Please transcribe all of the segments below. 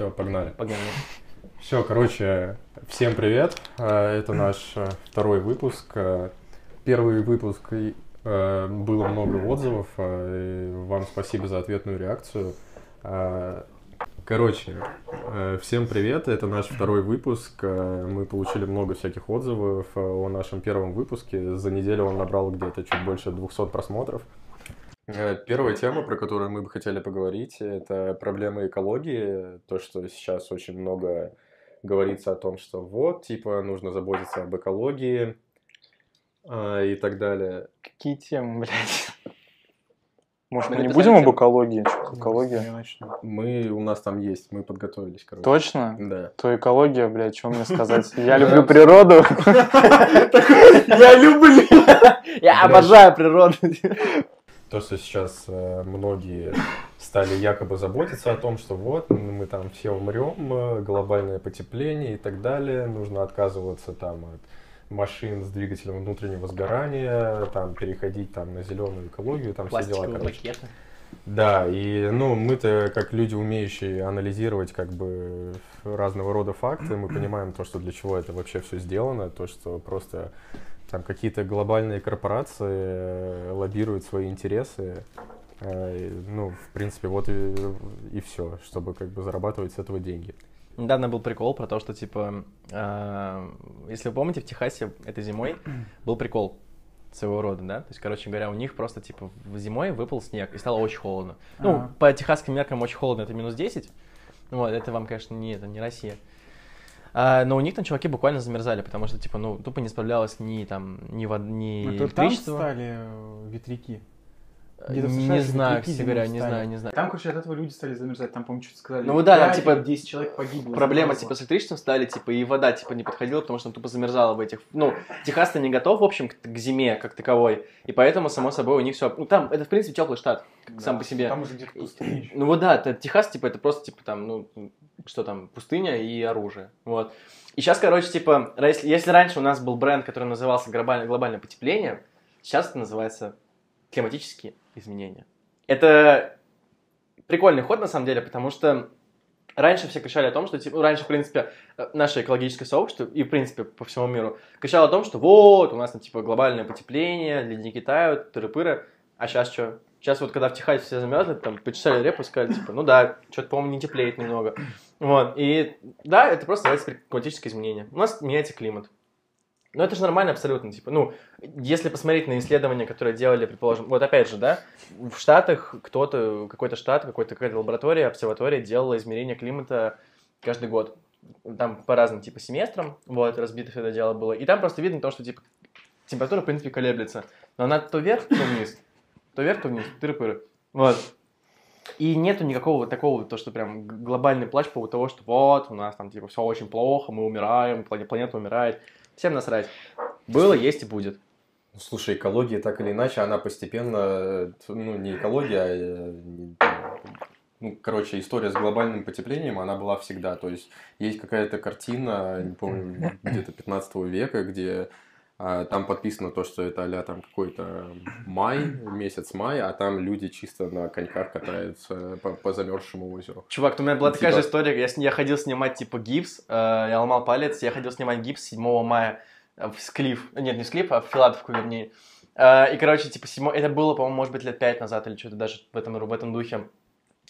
Все, погнали. Погнали. Все, короче, всем привет. Это наш второй выпуск. Первый выпуск было много отзывов. Вам спасибо за ответную реакцию. Короче, всем привет. Это наш второй выпуск. Мы получили много всяких отзывов э, о нашем первом выпуске. За неделю он набрал где-то чуть больше 200 просмотров. Э, Первая тема, про которую мы бы хотели поговорить, это проблемы экологии. То, что сейчас очень много говорится о том, что вот, типа, нужно заботиться об экологии а, и так далее. Какие темы, блядь? Может, Мы мы не будем об тему. экологии? Экология? Мы, у нас там есть, мы подготовились, короче. Точно? Да. То экология, блядь, что мне сказать? Я люблю природу. Я люблю. Я обожаю природу. То, что сейчас э, многие стали якобы заботиться о том, что вот, мы там все умрем, э, глобальное потепление и так далее, нужно отказываться там от машин с двигателем внутреннего сгорания, там переходить там на зеленую экологию, там все дела, короче. пакеты. Да, и ну мы-то как люди, умеющие анализировать как бы разного рода факты, мы понимаем то, что для чего это вообще все сделано, то, что просто там какие-то глобальные корпорации э, лоббируют свои интересы. э, Ну, в принципе, вот и, и все, чтобы как бы зарабатывать с этого деньги. Недавно был прикол про то, что, типа, э, если вы помните, в Техасе этой зимой был прикол своего рода, да? То есть, короче говоря, у них просто, типа, в- зимой выпал снег, и стало очень холодно. Ну, Ага. по техасским меркам очень холодно, это минус 10. Вот, это вам, конечно, не, это не Россия. А, но у них там чуваки буквально замерзали, потому что, типа, ну, тупо не справлялось ни там, ни, вод... ни то там электричество. стали э, ветряки. Э, Где-то в Не, США не же знаю, кстати говоря, не знаю, не знаю. Там, короче, от этого люди стали замерзать. Там, по-моему, что-то сказали. Ну да, там, типа, или 10 человек погибло. Проблема, типа, с электричеством стали, типа, и вода, типа, не подходила, потому что он тупо замерзала в этих... Ну, Техас-то не готов, в общем, к, к зиме как таковой, и поэтому, само собой, у них все... Ну, там, это, в принципе, теплый штат, как Да, сам по себе. Там уже где-то пустыня. Ну, вот да, это Техас, типа, это просто, типа, там, ну, что там, пустыня и оружие, вот. И сейчас, короче, типа, если, если раньше у нас был бренд, который назывался глобальное, глобальное потепление, сейчас это называется климатические изменения. Это прикольный ход, на самом деле, потому что раньше все кричали о том, что, типа, ну, раньше, в принципе, э, наше экологическое сообщество и, в принципе, по всему миру кричало о том, что вот, у нас там, типа, глобальное потепление, ледники тают, тыры-пыры, а сейчас что? Сейчас вот, когда в Техасе все замерзли, там, почесали репу сказали, типа, ну да, что-то, по-моему, не теплеет немного. Вот, и да, это просто называется климатическое изменение. У нас меняется климат. Но это же нормально абсолютно, типа, ну, если посмотреть на исследования, которые делали, предположим, вот опять же, да, в Штатах кто-то, какой-то штат, какой-то какая-то лаборатория, обсерватория делала измерение климата каждый год. Там по разным, типа, семестрам, вот, разбито все это дело было. И там просто видно то, что, типа, температура, в принципе, колеблется. Но она то вверх, то вниз. То вверх, то вниз. Тыры-пыры. Вот. И нету никакого такого, то, что прям глобальный плач по поводу того, что вот, у нас там, типа, все очень плохо, мы умираем, плане- планета умирает. Всем насрать. Было, есть и будет. Ну, Слушай, экология так или иначе, она постепенно, ну не экология, а э, ну, короче, история с глобальным потеплением, она была всегда. То есть есть какая-то картина, не помню, где-то 15 века, где там подписано то, что это а там какой-то май, месяц май, а там люди чисто на коньках катаются по, по замерзшему озеру. Чувак, у меня была такая Типа- же история, я, с- я ходил снимать, типа, гипс, э, я ломал палец, я ходил снимать гипс 7 мая в Склиф, нет, не в Склиф, а в Филадовку, вернее. Э, и, короче, типа, 7... это было, по-моему, может быть, лет 5 назад или что-то даже в этом, в этом духе.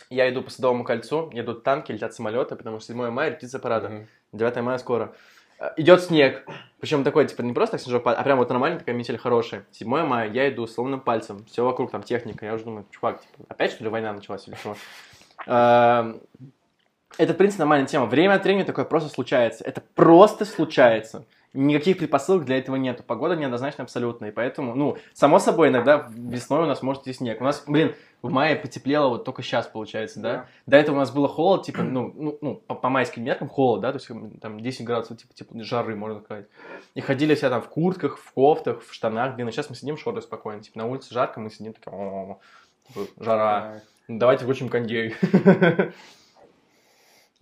Я иду по Садовому кольцу, едут танки, летят самолеты, потому что 7 мая птица парада. Мгм. 9 мая скоро. Э, Идет снег. Причем такой, типа, не просто так снежок а прям вот нормальный такая метель хорошая. 7 мая, я иду с сломанным пальцем, все вокруг, там техника. Я уже думаю, чувак, типа, опять что ли война началась или что? Эм, Это, в принципе, нормальная тема. Время от времени такое просто случается. Это просто случается. Никаких предпосылок для этого нету. Погода неоднозначна абсолютно. И поэтому, ну, само собой, иногда весной у нас может идти снег. У нас, блин, в мае потеплело вот только сейчас, получается, да? Да. До этого у нас было холод, типа, ну, ну, ну по, по майским меркам холод, да, то есть там 10 градусов, типа, типа жары, можно сказать. И ходили все там в куртках, в кофтах, в штанах, блин, а сейчас мы сидим в шорты спокойно, типа, на улице жарко, мы сидим такие, «О, типа, жара, давайте включим кондей.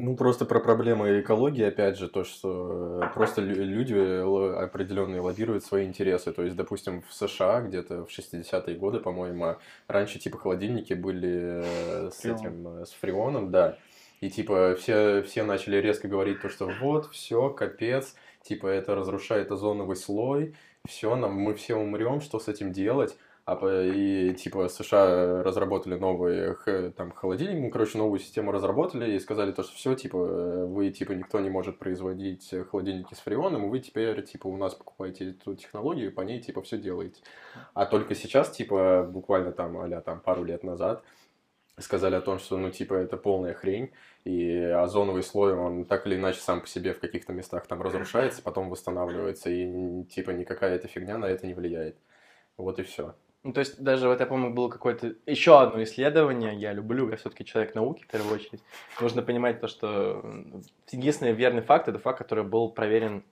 Ну, просто про проблемы экологии, опять же, то, что э, просто лю- люди определенные лоббируют свои интересы. То есть, допустим, в США где-то в 60-е годы, по-моему, раньше типа холодильники были э, с этим, э, с фреоном, да. И типа все, все начали резко говорить то, что вот, все, капец, типа это разрушает озоновый слой, все, нам, мы все умрем, что с этим делать? А, и типа США разработали новый х- там холодильник, короче, новую систему разработали и сказали то, что все, типа, э, вы, типа, никто не может производить э, холодильники с фреоном, вы теперь, типа, у нас покупаете эту технологию, по ней, типа, все делаете. А только сейчас, типа, буквально там, а там, пару лет назад, сказали о том, что, ну, типа, это полная хрень, и озоновый слой, он так или иначе сам по себе в каких-то местах там разрушается, потом восстанавливается, и, типа, никакая эта фигня на это не влияет. Вот и все. Ну, то есть даже вот я помню, было какое-то еще одно исследование, я люблю, я все-таки человек науки в первую очередь. Нужно понимать то, что единственный верный факт, это факт, который был проверен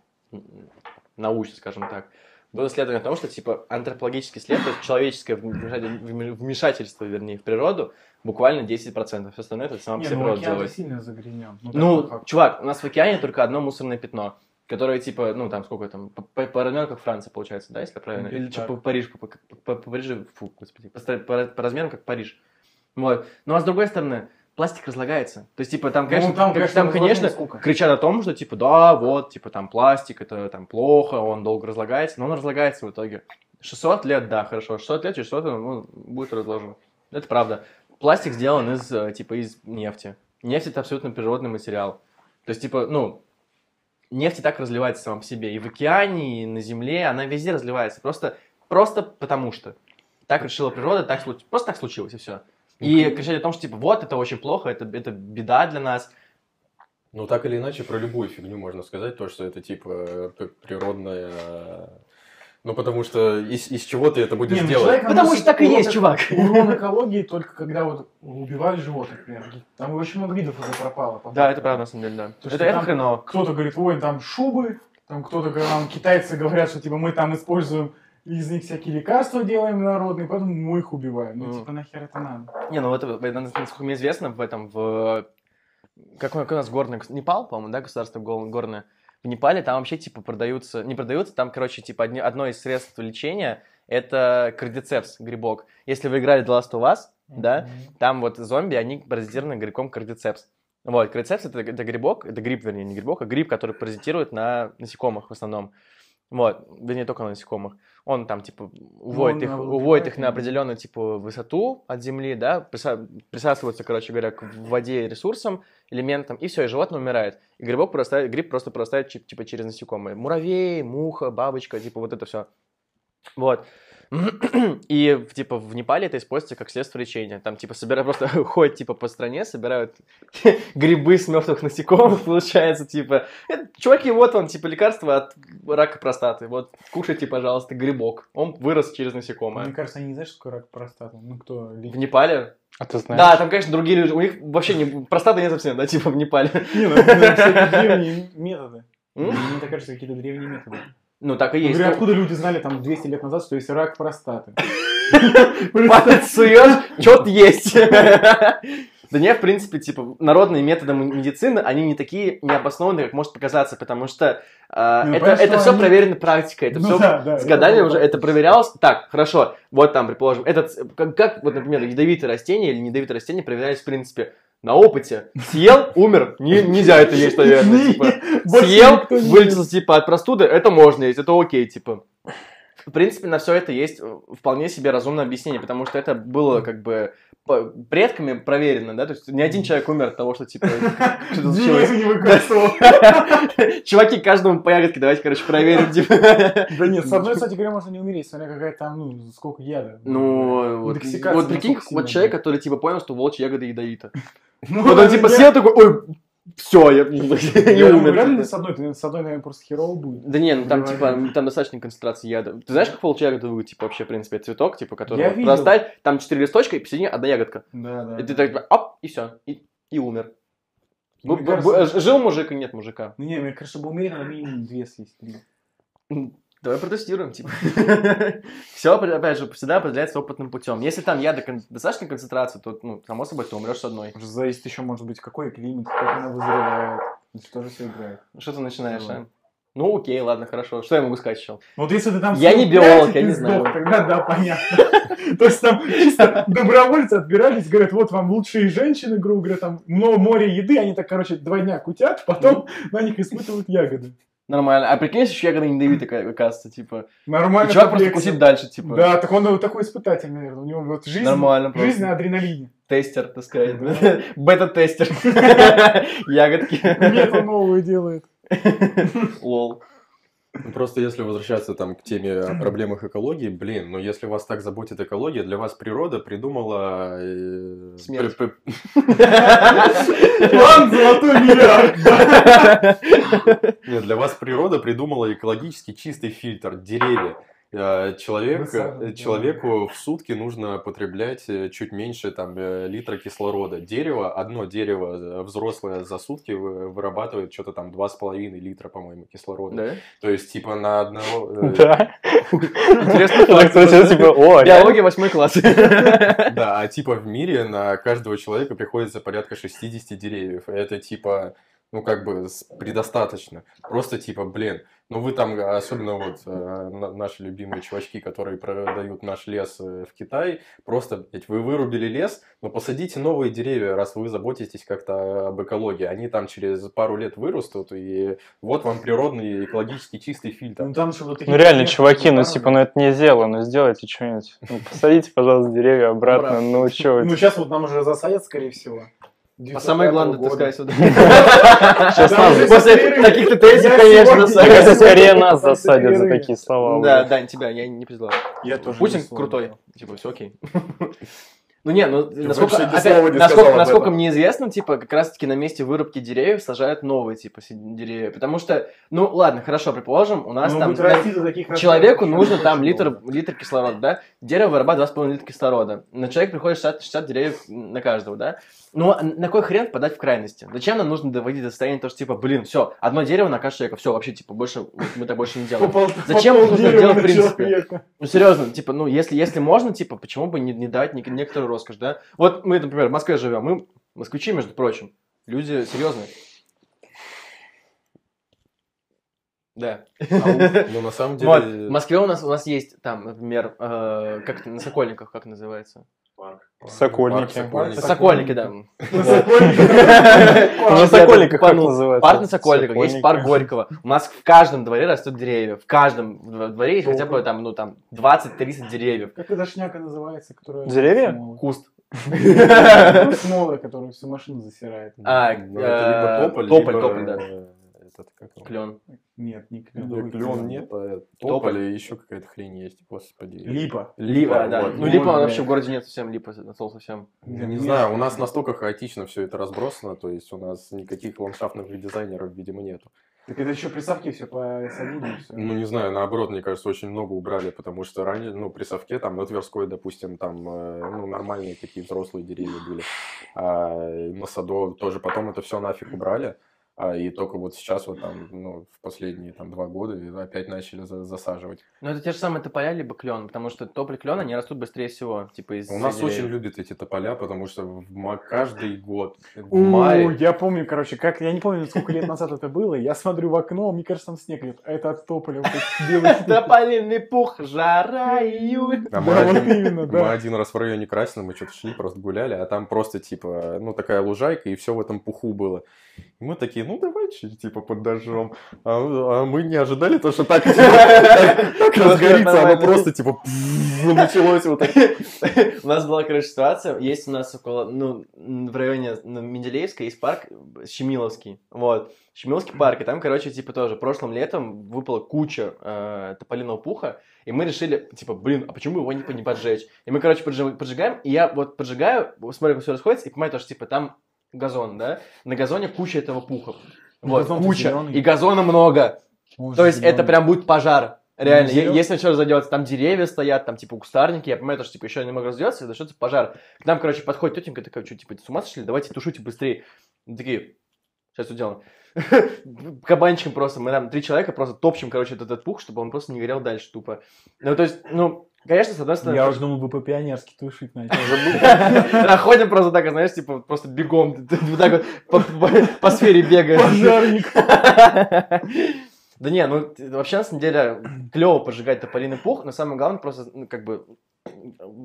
научно, скажем так. Было исследование о том, что типа антропологический след, то есть человеческое вмешатель- вмешательство, вернее, в природу, буквально 10%. Все остальное это сама по себе ну природа делает. сильно загрязнен. Ну, факт. чувак, у нас в океане только одно мусорное пятно, которое типа, ну там сколько там, по, по, по размеру как Франция получается, да, если правильно? Или что, так. по Париж, по, по, по- Парижу, фу, господи, по, по- по размерам как Париж. Вот. Ну а с другой стороны, пластик разлагается. То есть, типа, там, Ну, конечно, там, как- конечно, там, конечно, сколько. кричат о том, что, типа, да, вот, типа, там пластик, это там плохо, он долго разлагается, но он разлагается в итоге. 600 лет, да, хорошо, 600 лет, через 600 он ну, будет разложен. Это правда. Пластик сделан из, э, типа, из нефти. Нефть это абсолютно природный материал. То есть, типа, ну, нефть и так разливается сама по себе. И в океане, и на земле, она везде разливается. Просто, просто потому что. Так решила природа, так просто так случилось, и все. И кричать о том, что, типа, вот, это очень плохо, это, это беда для нас. Ну, так или иначе, про любую фигню можно сказать, то, что это, типа, э, природная... э, Ну, потому что из, из чего ты это будешь Не, ну, делать? человек Потому что так и урон есть, чувак. Урон экологии только когда вот убивают животных, например. Там очень много видов уже пропало. Да, это правда, на самом деле, да. То, Это, это там- хреново. Кто-то говорит, ой, там шубы, там кто-то говорит, нам китайцы говорят, что типа мы там используем из них всякие лекарства делаем народные, поэтому мы их убиваем. Ну, типа, нахер это надо? Не, ну это, это, насколько мне известно, в этом, в... Какое, какое у нас гос- Непал, по-моему, да, государство горное? В Непале там вообще, типа, продаются... Не продаются, там, короче, типа, одни- одно из средств лечения это кардицепс, грибок. Если вы играли The Last of Us, да, там вот зомби, они паразитированы грибком кардицепс. Вот, кардицепс это, это грибок, это гриб, вернее, не грибок, а гриб, который паразитирует на насекомых в основном. Вот, вернее, только на насекомых. Он там, типа, уводит, он, их, уводит их на определенную, типа, высоту от земли, да, приса- присасывается, короче говоря, к воде ресурсам, элементам, и все, и животное умирает. И грибок прорастает, гриб просто прорастает, типа, через насекомые. Муравей, муха, бабочка, типа, вот это все. Вот. И, типа, в Непале это используется как средство лечения. Там, типа, собирают, просто ходят, типа, по стране, собирают грибы с мертвых насекомых, получается, типа, «Э, чуваки, вот он, типа, лекарство от рака простаты. Вот, кушайте, пожалуйста, грибок. Он вырос через насекомое. Мне кажется, они не знают, что такое рак простаты. Ну, кто В лечит? Непале? А ты знаешь? Да, там, конечно, другие люди. У них вообще не, простаты нет совсем, да, типа в Непале. Не, ну, это всякие древние методы. Мне так кажется, какие-то древние методы. Ну, так и есть. говорю, откуда люди знали там 200 лет назад, что есть рак простаты? Палец суешь, что-то есть. Да не, в принципе, типа, народные методы медицины, они не такие необоснованные, как может показаться, потому что э, Ну, это, это все они- проверено практикой, это Ну все да, да, с годами уже, это проверялось. Так, хорошо, вот там, предположим, этот, как, как, вот, например, ядовитые растения или недовитые растения проверялись, в принципе, на опыте. Съел, умер, не- нельзя это есть, наверное, типа. Съел, вылетел, типа, от простуды, это можно есть, это окей, типа. В принципе, на все это есть э, вполне себе разумное объяснение, потому что это было, как бы, предками проверено, да, то есть ни один человек умер от того, что, типа, что-то случилось. Чуваки, каждому по ягодке давайте, короче, проверим, типа. Да нет, с одной, кстати говоря, можно не умереть, смотря какая там, ну, сколько яда. Ну, вот, прикинь, вот человек, который, типа, понял, что волчья ягода ядовита. Ну, Вот он, типа, съел такой, ой, все, я не умер. с одной, с одной, наверное, просто херово будет. Да не, ну там, типа, там достаточно концентрации яда. Ты знаешь, как волчья ягода выглядит, типа, вообще, в принципе, цветок, типа, который прорастает, там четыре листочка, и посередине одна ягодка. Да, да. И ты так, типа, оп, и все, и, и умер. Кажется- бу- Жил мужик и нет мужика. Ну не, мне кажется, чтобы умереть, надо минимум две съесть. Давай протестируем, типа. Все, опять же, всегда определяется опытным путем. Если там яда достаточной концентрации, то, ну, само собой, ты умрешь с одной. Уже зависит еще, может быть, какой климат, как она вызревает. Это тоже все играет. Что ты начинаешь, а? Ну, окей, ладно, хорошо. Что я могу сказать еще? Вот если ты там... Я не биолог, я не знаю. Тогда да, понятно. То есть там чисто добровольцы отбирались, говорят, вот вам лучшие женщины, грубо говоря, там много море еды, они так, короче, два дня кутят, потом на них испытывают ягоды. Нормально. А прикинь, еще ягода ядовитая, как- оказывается, типа. Нормально. И чувак просто кусит дальше, типа. Да, так он такой испытатель, наверное. У него вот жизнь, Нормально просто. жизнь на адреналине. Тестер, так сказать. Бета-тестер. Ягодки. Мету новую делает. Лол. Ну, Просто если возвращаться там к теме о проблемах экологии, блин, ну если вас так заботит экология, для вас природа придумала... э, Смерть. План золотой миллиард. Нет, для вас природа придумала экологически чистый фильтр, деревья. Э, Человек, э, человеку в сутки нужно потреблять э, чуть меньше там, литра кислорода. Дерево, одно дерево взрослое за сутки вы- вырабатывает что-то там 2,5 литра, по-моему, кислорода. Да? То есть, типа, на одного... Да. Интересный Это, факт. кстати, типа? Биология восьмой класс. Да, а типа в мире на каждого человека приходится порядка 60 деревьев. Это типа, ну как бы предостаточно. Просто типа, блин, ну вы там, особенно вот э, на- наши любимые чувачки, которые продают наш лес э, в Китай, просто, блядь, вы вырубили лес, но посадите новые деревья, раз вы заботитесь как-то об экологии. Они там через пару лет вырастут, и вот вам природный экологически чистый фильтр. Ну там, чтобы Ну реально, чуваки, ну типа, ну это не дело, ну сделайте что-нибудь. Ну, посадите, пожалуйста, деревья обратно, Обратно. ну что Ну, сейчас вот нам уже засадят, скорее всего. А самое главное, ты 905 сказать года. сюда. После таких-то тезисов, Я конечно, сегодня скорее нас на засадят за такие слова. Да. Дань, тебя я не признал. Я тоже Путин крутой. Типа, все окей. Ну не, ну насколько, вообще ни опять, не насколько, насколько мне известно, типа, как раз-таки на месте вырубки деревьев сажают новые, типа, деревья. Потому что, ну ладно, хорошо, предположим, у нас Ну, там таких человеку нужно там много. литр, литр кислорода, да? Дерево вырабатывает 2,5 литра кислорода. На человека приходит 60, 60 деревьев на каждого, да? Ну, а на кой хрен подать в крайности? Зачем нам нужно доводить до состояния того, что, типа, блин, все, одно дерево на каждого человека, все, вообще, типа, больше мы так больше не делаем. Зачем нужно делать в на принципе? Ну, серьезно, типа, ну, если, если можно, типа, почему бы не, не давать нек- некоторую роскошь, да? Вот мы, например, в Москве живем, мы москвичи, между прочим, люди серьезные. Да. Ну, на самом Вот, деле... в Москве у нас, у нас есть там, например, э, как это, на Сокольниках, как называется? Сокольники. Парк Сокольников. Сокольники, да. На Сокольниках. На Сокольниках как называется? Парк на Сокольниках, есть парк Сокольники. Горького. У нас в каждом дворе растут деревья. В каждом дв- дворе есть хотя бы там, ну, там, 20-30 деревьев. Как эта шняка называется, которая... Деревья? Куст. Смола, которая всю машину засирает. А, Ну, это либо тополь, тополь, да. э, этот, как его? Клен. Нет, не клен. Нет, клен нет, а Тополь. тополь и еще какая-то хрень есть, господи. Липа. Липа, да. вот. Ну, липа, вообще в городе нет совсем липа, отцол совсем. Я не знаю, у нас настолько хаотично все это разбросано, то есть у нас никаких ландшафтных дизайнеров, видимо, нету. Так это еще при совке все посадили все. Ну, не знаю, наоборот, мне кажется, очень много убрали, потому что ранее, ну, при совке, там, на Тверской, допустим, там, э, ну, нормальные такие взрослые деревья были. А на Садо тоже потом это все нафиг убрали. А, и только вот сейчас, вот там, ну, в последние там два года опять начали за- засаживать. Ну, это те же самые тополя, либо клен, потому что тополь клен, они растут быстрее всего, типа из У нас деревьев. очень любят эти тополя, потому что каждый год в мае я помню, короче, как я не помню, сколько лет назад это было. Я смотрю в окно, мне кажется, там снег идет. А это от тополя. Тополиный пух, жара, июль. Мы, один раз в районе Красина, мы что-то шли, просто гуляли, а там просто, типа, ну, такая лужайка, и все в этом пуху было. И мы такие, ну, давайте, типа, под дождем. А, а мы не ожидали то, что так, типа, так, так разгорится, оно просто, типа, началось вот так. У нас была, короче, ситуация. Есть у нас около, ну, в районе ну, Менделеевска есть парк э, Щемиловский. Вот. Щемиловский парк. И там, короче, типа тоже прошлым летом выпала куча э, тополиного пуха. И мы решили, типа, блин, а почему его не, не поджечь? И мы, короче, поджи- поджигаем. И я вот поджигаю, смотрю, как все расходится, и понимаю, то, что, типа, там газон, да? На газоне куча этого пуха. Вот, газон-то куча. И газона много. Он То есть это зелёный. прям будет пожар. Реально, если что разойдется, там деревья стоят, там типа кустарники, я понимаю, то, что типа еще немного разойдется, и начнется пожар. К нам, короче, подходит тетенька такая, что, типа, с ума сошли, давайте тушите быстрее. Мы такие, сейчас сделаем. Кабанчиком просто, мы там три человека просто топчем, короче, этот, этот пух, чтобы он просто не горел дальше тупо. Ну, то есть, ну, конечно, с одной стороны... Я уже думал, вы по-пионерски тушить начали. Находим просто так, знаешь, типа, просто бегом, вот так вот по, сфере бегаем. Пожарник. Да не, ну вообще на самом деле клево поджигать тополиный пух, но самое главное просто, ну, как бы,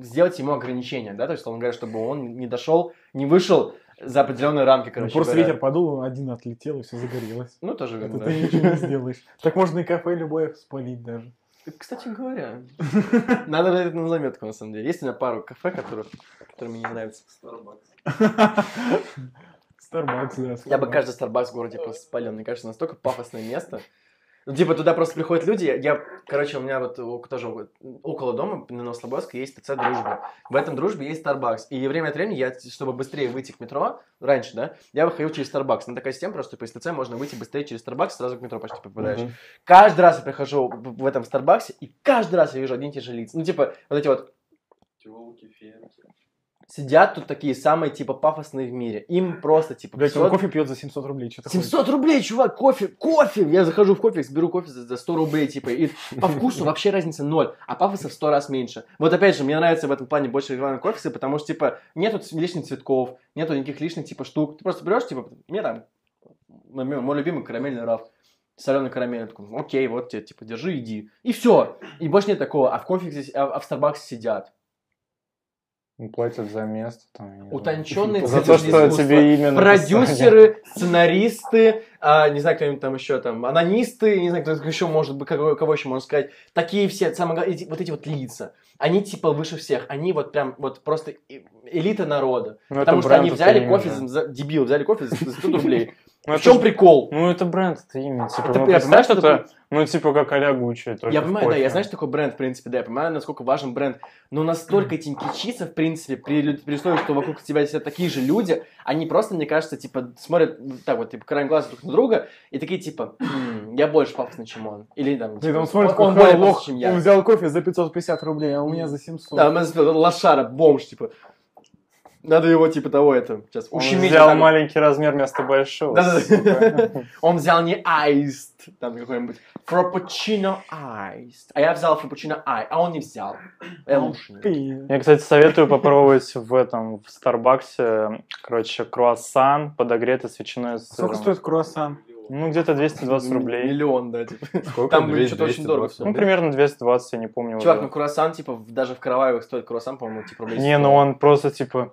сделать ему ограничения, да, то есть, он говорит, чтобы он не дошел, не вышел за определенные рамки, Ну, короче Просто говоря. ветер подул, он один отлетел, и все загорелось. Ну, тоже Это верно, да. ты ничего не сделаешь. Так можно и кафе любое спалить даже. Кстати говоря, надо взять это на заметку, на самом деле. Есть у меня пару кафе, которые, которые мне не нравятся. Starbucks, да. Я бы Starbucks. каждый Starbucks в городе просто спалил. Мне кажется, настолько пафосное место. Ну, типа, туда просто приходят люди. Я, я- короче, у меня вот тоже около дома, на Новослободске, есть ТЦ «Дружба». В этом «Дружбе» есть Starbucks. И время от времени я, чтобы быстрее выйти к метро, раньше, да, я выходил через Starbucks. Ну, такая система, просто, типа, из ТЦ можно выйти быстрее через Starbucks, сразу к метро почти попадаешь. Мгм. Каждый раз я прихожу в этом Старбаксе, и каждый раз я вижу одни и те же лица. Ну, типа, вот эти вот сидят тут такие самые, типа, пафосные в мире. Им просто, типа, Блять, он 500 кофе пьет за 700 рублей. Что такое? 700 рублей, чувак, кофе, кофе! Я захожу в кофе, беру кофе за, за 100 рублей, типа, и по вкусу вообще разница ноль, а пафоса в 100 раз меньше. Вот опять же, мне нравится в этом плане больше рекламы кофеса, потому что, типа, нету лишних цветков, нету никаких лишних, типа, штук. Ты просто берешь, типа, мне там, мой, любимый карамельный раф, соленый карамель, такой, окей, вот тебе, типа, держи, иди. И все. И больше нет такого. А в кофе здесь, а, а в Старбаксе сидят. Ну, Платят за место. Там. Утонченные За то, что тебе именно... продюсеры, сценаристы, а, не знаю, кто-нибудь там еще там, анонисты, не знаю, кто еще может быть, кого, кого еще можно сказать. Такие все, самые, эти- вот эти вот лица. Они типа выше всех. Они вот прям, вот просто элита народа. Ну, Потому что они взяли кофе, за, дебил, взяли кофе за 100 рублей. Ну, В чем ж- прикол? Ну, это бренд, это имя. Типа, Это ну, я представь, что это, ну, типа, как а-ля Гуччи, Я понимаю, да, я знаю, что такое бренд, в принципе, да, я понимаю, насколько важен бренд, но настолько этим кичиться, в принципе, при, при условии, что вокруг тебя сидят такие же люди, они просто, мне кажется, типа, смотрят вот так вот, типа, краем глаза друг на друга, и такие, типа, «М, я больше пафосный, чем он. Или там, типа, он смотрит, он, он какой более лох, пафосный, чем я. он взял кофе за 550 рублей, а у меня за 700. Да, нас лошара, бомж, типа. Надо его, типа, того, это, сейчас, Он ущемить. взял маленький размер вместо большого. Да-да-да. сука. Он взял не iced, там какой-нибудь frappuccino iced. А я взял frappuccino iced, а он не взял. Я лучше. не. Я, кстати, советую попробовать в этом, в Старбаксе, короче, круассан, подогретый с ветчиной с Сколько стоит круассан? Ну, где-то 220 рублей. Миллион, да, типа. Сколько? Там 200, что-то очень дорого 220. всё. Ну, примерно 220, я не помню. Чувак, уже. ну круассан, типа, даже в Караваевых стоит круассан, по-моему, типа рублей Не, 100. ну он просто, типа,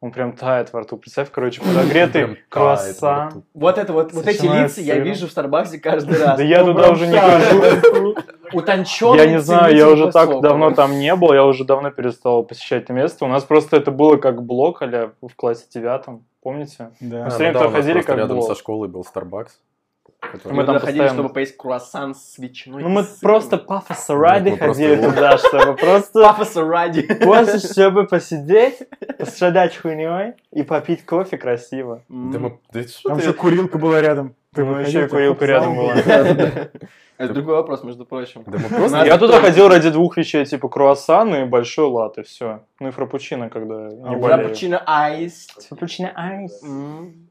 он прям тает во рту. Представь, короче, подогретый круассан. Вот это вот, вот эти лица я вижу в Старбаксе каждый раз. Да я туда уже не хожу. Утонченный Я не знаю, я уже так давно там не был, я уже давно перестал посещать это место. У нас просто это было как блок, а в классе девятом, помните? Да. Мы все время ну туда ходили как рядом блок. со школой был Starbucks. Который- Мы Мы там туда ходили, постоянно- чтобы поесть круассан с ветчиной. Ну и мы сыром. просто пафоса ради мы просто ходили вот. туда, чтобы просто, Пафоса ради. просто чтобы посидеть, пострадать хуйней и попить кофе красиво. Да мы- Там еще курилка была рядом. Ты Ну, еще и курилка рядом была. Это другой вопрос, между прочим. Просто... Я туда ходил ради двух вещей, типа круассан и большой латте, все. Ну и фраппучино, когда не А, болею. Фраппучино айс. Фраппучино айс.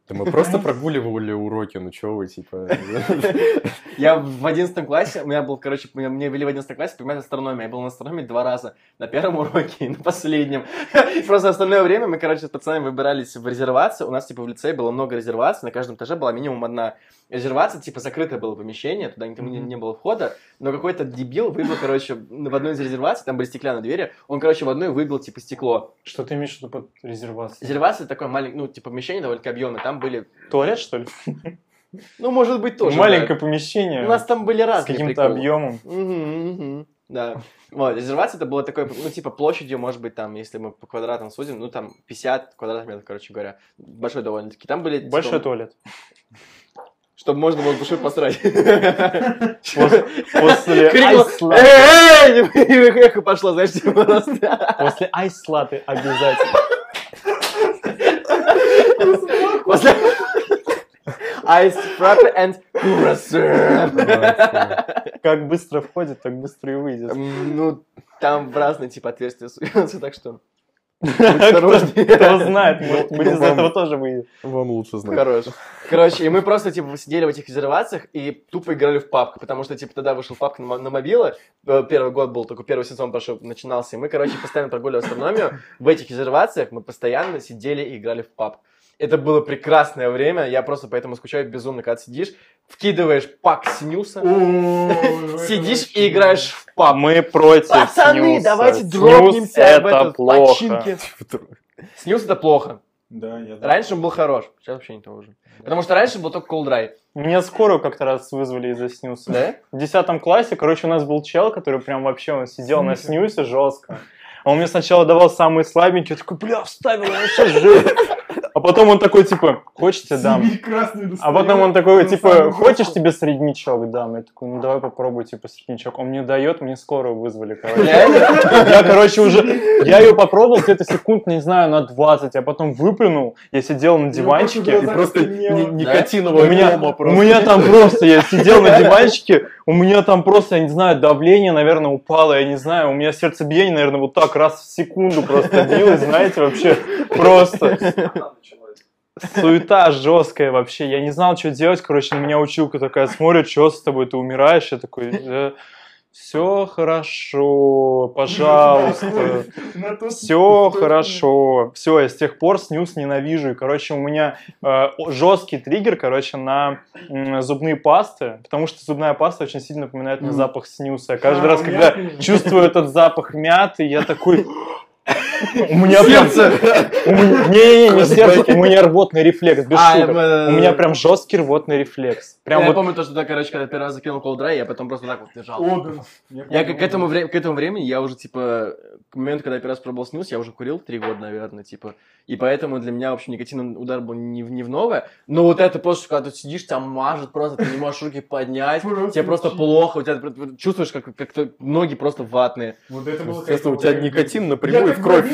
Да мы просто прогуливали уроки, ну чё вы, типа... Я в одиннадцатом классе, у меня был, короче, меня, мне вели в одиннадцатом классе предмет астрономия. Я был на астрономии два раза. На первом уроке и на последнем. Просто остальное время мы, короче, с пацанами выбирались в резервацию. У нас, типа, в лицее было много резерваций. На каждом этаже была минимум одна резервация. Типа, закрытое было помещение, туда никому не, не было входа. Но какой-то дебил выбил, короче, в одной из резерваций, там были стеклянные двери. Он, короче, в одной выбил, типа, стекло. Что ты имеешь в виду под резервацией? Резервация такое маленькое, ну, типа, помещение довольно объемное. Там были, Туалет, что ли? ну, может быть, тоже. Маленькое да. помещение. У нас там были с разные каким-то приколы. объемом. Мгм, мгм. Да. Вот, резервация это было такое, ну, типа, площадью, может быть, там, если мы по квадратам судим, ну, там, 50 квадратных метров, короче говоря. Большой довольно-таки. Там были... типа, Большой туалет. Чтобы можно было душой посрать. После! И эхо пошло, знаешь, типа, просто. После айс-латте обязательно. После... Ice frappe and croissant. Как быстро входит, так быстро и выйдет. Ну, там в разные, типа, отверстия суются, так что... Кто кто знает, может быть, из Ну, этого тоже выйдет. Вам лучше знать. Хорош. Короче, и мы просто, типа, сидели в этих резервациях и тупо играли в папку, потому что, типа, тогда вышел папка на, мо- на мобилы, э, первый год был, только первый сезон прошел, начинался, и мы, короче, постоянно прогуливали астрономию, в этих резервациях мы постоянно сидели и играли в пап. Это было прекрасное время, я просто поэтому скучаю безумно, когда сидишь, вкидываешь пак снюса, сидишь и играешь в пап. Мы против Пацаны, давайте дропнемся в это этот плохо. починки. Снюс это плохо. Да, я Раньше он был хорош, сейчас вообще не то уже. Потому что раньше был только колдрай. Меня скорую как-то раз вызвали из-за снюса. Да? В десятом классе, короче, у нас был чел, который прям вообще, он сидел на снюсе жестко. А он мне сначала давал самые слабенькие, я такой, бля, вставил, он вообще жив. А потом он такой, типа, хочешь тебе дам? А потом он такой, типа, хочешь тебе среднячок дам? Я такой, ну давай попробуй, типа, среднячок. Он мне дает, мне скорую вызвали, короче. Я, короче, уже, я ее попробовал где-то секунд, не знаю, на 20, а потом выплюнул. Я сидел на диванчике. И просто ни- У меня, у меня там просто, я сидел на диванчике, у меня там просто, я не знаю, давление, наверное, упало, я не знаю, у меня сердцебиение, наверное, вот так раз в секунду просто билось, знаете, вообще просто. Суета жесткая вообще, я не знал, что делать, короче, на меня училка такая смотрит, что с тобой, ты умираешь, я такой, все хорошо, пожалуйста. Все хорошо. Все, я с тех пор снюс ненавижу. И, короче, у меня жесткий триггер, короче, на м, зубные пасты, потому что зубная паста очень сильно напоминает мне запах снюса. Каждый А, раз, когда чувствую этот запах мяты, я такой... У меня меня- Не-не-не, не сердце, у меня рвотный рефлекс, без А, шуток. э, У меня прям жесткий рвотный рефлекс. Прям я помню то, что, короче, когда первый раз закинул колдрай, я потом просто так вот лежал. Я к, этому вре- к этому времени, я уже, типа, к моменту, когда я первый раз пробовал снюс, я уже курил три года, наверное, типа. И поэтому для меня, в общем, никотиновый удар был не, в- не в новое. Но вот это просто, когда ты сидишь, тебя мажет просто, ты не можешь руки поднять, Просто тебе просто плохо, у тебя чувствуешь, как, как ноги просто ватные. Вот это было у тебя никотин напрямую Я в кровь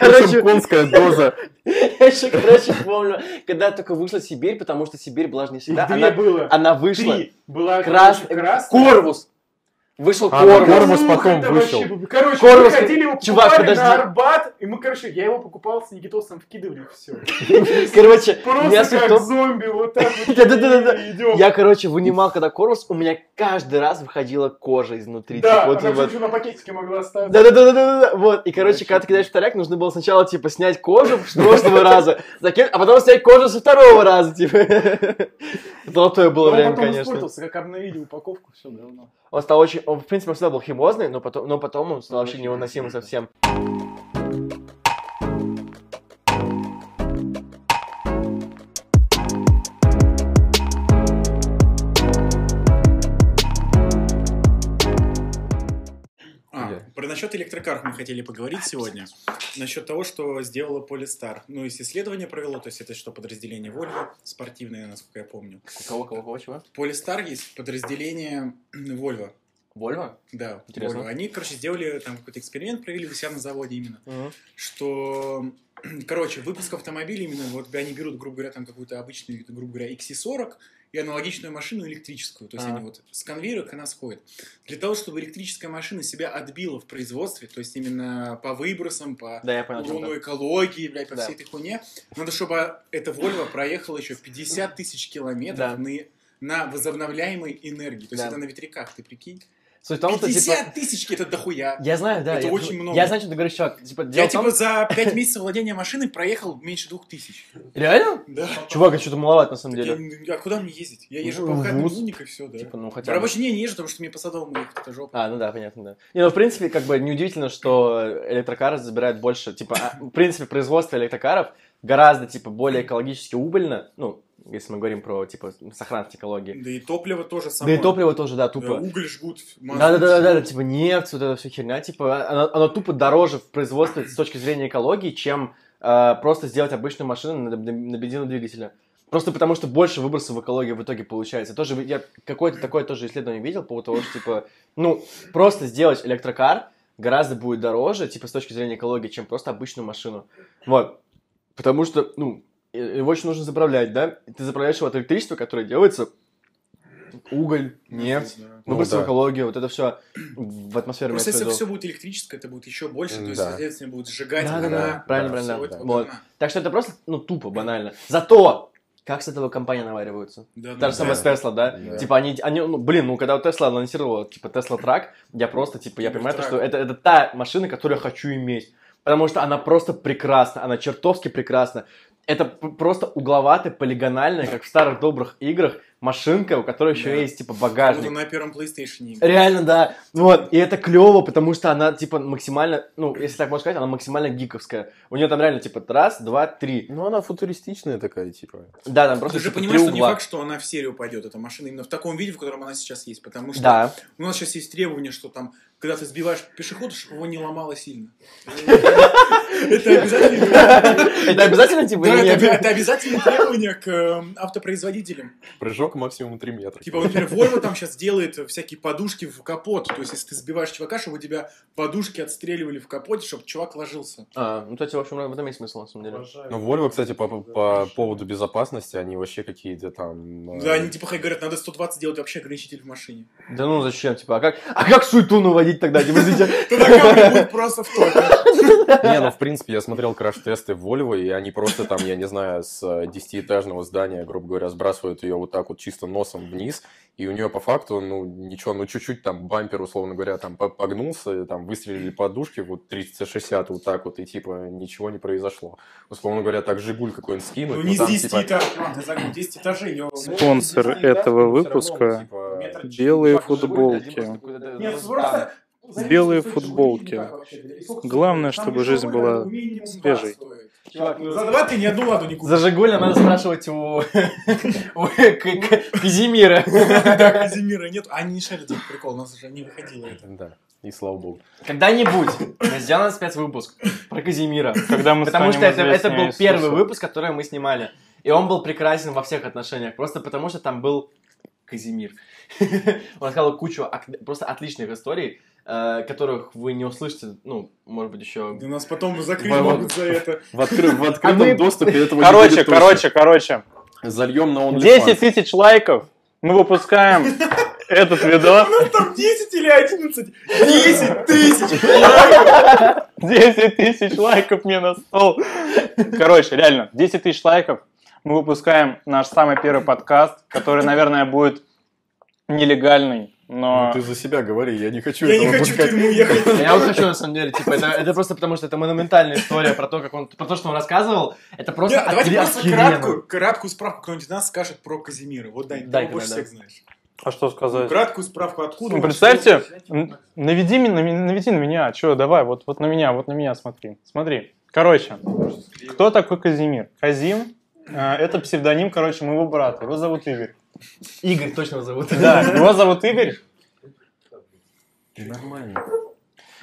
причем конская доза. я еще, короче, помню, когда только вышла Сибирь, потому что Сибирь была же не всегда, она, было. она вышла. Три. Была красная. Корвус. Вышел А, Корвус. Кормус Ух, потом это вышел. вообще Короче, Корвус- мы ходили его Чувак, подожди. на Арбат, и мы, короче, я его покупал с Никитосом, вкидывали, все. Короче, Просто как зомби, вот так вот. Да-да-да-да. идем. Я, короче, вынимал, когда корпус, у меня каждый раз выходила кожа изнутри. Да, типа, она вот. на пакетике могла остаться. Да-да-да-да-да, вот. И, короче, когда ты кидаешь вторяк, нужно было сначала, типа, снять кожу с прошлого раза, а потом снять кожу со второго раза, типа. Золотое было Но он время, потом конечно. испортился, как обновили упаковку, все давно. Он стал очень, он, в принципе, он всегда был химозный, но потом, но потом он стал вообще невыносимый совсем. А, про насчет электрокаров мы хотели поговорить сегодня. Насчет того, что сделала Polestar. Ну, из исследования провело, то есть это что, подразделение Volvo, спортивное, насколько я помню. Кого, кого, кого, чего? Polestar есть подразделение Volvo. Вольво? Да, Интересно. Volvo. Они, короче, сделали там какой-то эксперимент, провели у себя на заводе именно, что, короче, выпуск автомобиля именно, вот они берут, грубо говоря, там какую-то обычную, грубо говоря, XC40 и аналогичную машину электрическую. То есть А. они вот с конвейера она сходит. Для того, чтобы электрическая машина себя отбила в производстве, то есть именно по выбросам, по Да, понял, урону экологии, блядь, по Да. всей этой хуйне, надо, чтобы эта Volvo проехала еще 50 тысяч Да. километров на, на возобновляемой энергии. То есть Да. это на ветряках, ты прикинь? Суть в том, что, 50 типа... тысяч, это дохуя. Я знаю, да. Это я, очень много. Я знаю, что ты говоришь, чувак. Типа, Я в том- типа за 5 месяцев владения машиной проехал меньше двух тысяч. Реально? Да. Чувак, это что-то маловато, на самом деле. а куда мне ездить? Я езжу В по выходным уник и все, да. Типа, ну, хотя бы. рабочий день не езжу, потому что мне по садовому ехать, это жопа. А, ну да, понятно, да. Не, ну, в принципе, как бы неудивительно, что электрокары забирают больше, типа, а, в принципе, производство электрокаров гораздо, типа, более экологически убыльно, ну, если мы говорим про, типа, сохранность экологии. Да и топливо тоже Да самое. и топливо тоже, да, Да, тупо. уголь жгут. Да-да-да, типа нефть, вот эта вся херня, типа, оно, оно тупо дороже в производстве с точки зрения экологии, чем э, просто сделать обычную машину на, на, на бензиновом двигателе. Просто потому, что больше выбросов в экологии в итоге получается. Тоже я какое-то такое тоже исследование видел по поводу того, что, типа, ну, просто сделать электрокар гораздо будет дороже, типа, с точки зрения экологии, чем просто обычную машину. Вот. Потому что, ну, э, его еще нужно заправлять, да? Ты заправляешь его от электричества, которое делается уголь, нефть, Да. Ну выбросы да. в экологию, вот это все в атмосферу Просто если все будет электрическое, это будет еще больше, то есть, Да. соответственно, будет сжигать Да, да, да, правильно, всё правильно, это вот. Так что это просто, ну, тупо, банально. Зато, как с этого компания навариваются? Да, Та же да, самая да. с Tesla, да? Да. Типа они, они, ну, блин, ну, когда Tesla анонсировала, типа, Tesla Track, я просто, типа, я понимаю, то, что это, это та машина, которую я хочу иметь. Потому что она просто прекрасна, она чертовски прекрасна. Это просто угловатая, полигональная, как в старых добрых играх, машинка, у которой еще Да. есть, типа, Как багажник. будто на первом PlayStation игры. Реально, да. Вот. И это клево, потому что она, типа, максимально, ну, если так можно сказать, она максимально гиковская. У нее там реально, типа, раз, два, три. Ну, она футуристичная такая, типа. Да, там просто Ты же типа, понимаешь, что не факт, что она в серию пойдет, эта машина, именно в таком виде, в котором она сейчас есть. Потому что Да. у нас сейчас есть требование, что там, когда ты сбиваешь пешехода, чтобы его не ломало сильно. Это обязательно. Это обязательно, типа, Да, или это нет? это обязательное требование к эм, автопроизводителям. Прыжок максимум 3 метра. Типа, например, Volvo там сейчас делает всякие подушки в капот. То есть, если ты сбиваешь чувака, чтобы у тебя подушки отстреливали в капоте, чтобы чувак ложился. А, ну, кстати, в общем, в этом есть смысл, на самом деле. Ну, Volvo, кстати, по, по поводу безопасности, они вообще какие-то там... э, Да, они типа говорят, надо 120 делать вообще ограничитель в машине. Да ну зачем, типа, а как, а как суету наводить тогда, типа, извините? Тогда камера будет просто в топе. Не, ну, в принципе, я смотрел краш-тесты Volvo, и они просто там, я не знаю, с э, десятиэтажного здания, грубо говоря, сбрасывают ее вот так вот чисто носом вниз, и у нее по факту, ну, ничего, ну, чуть-чуть там бампер, условно говоря, там по- погнулся, там выстрелили подушки, вот 30-60 вот так вот, и типа ничего не произошло. Условно говоря, так Жигуль какой-нибудь скинуть, Ну ну, не с там, 10 типа, этажей, ладно, ты загнул, 10 этажей. Спонсор этого выпуска типа, белые футболки. Нет, ну, просто... Белые футболки. Главное, чтобы жизнь была свежей. Чувак, ну, За два ты ни одну ладу не За купишь. Жигуля надо спрашивать у, Казимира. Да, Казимира нет. А они не шарят этот прикол, у нас уже не выходило это. Да, и слава богу. Когда-нибудь мы сделаем спецвыпуск про Казимира. Когда мы Потому что это, это был первый выпуск, который мы снимали. И он был прекрасен во всех отношениях. Просто потому, что там был Казимир. Он рассказал кучу просто отличных историй, которых вы не услышите, ну, может быть, еще... Да нас потом закрыть Вот. могут за это. В, откры- в открытом мы- доступе этого не Короче, будет точно. короче, короче. Зальем на OnlyFans. 10 тысяч лайков. Мы выпускаем этот видос. У нас там 10 или 11? 10 тысяч! 10 тысяч лайков мне на стол. Короче, реально, 10 тысяч лайков. Мы выпускаем наш самый первый подкаст, который, наверное, будет нелегальный, но... Ну, ты за себя говори, я не хочу Я не хочу в пускать. тюрьму ехать. Я вот хочу, на самом деле, типа, это, это просто потому, что это монументальная история про то, как он, про то, что он рассказывал. Это просто Нет, Давайте просто краткую, краткую справку кто-нибудь из нас скажет про Казимира. Вот дай, ты его больше да, всех да. знаешь. А что сказать? Краткую справку откуда. Ну, представьте, что- наведи, наведи на меня. Че, давай, вот, вот на меня, вот на меня смотри. Смотри. Короче, кто такой Казимир? Казим э, это псевдоним, короче, моего брата. Его зовут Игорь. Игорь точно его зовут. Да, его зовут Игорь. Нормально.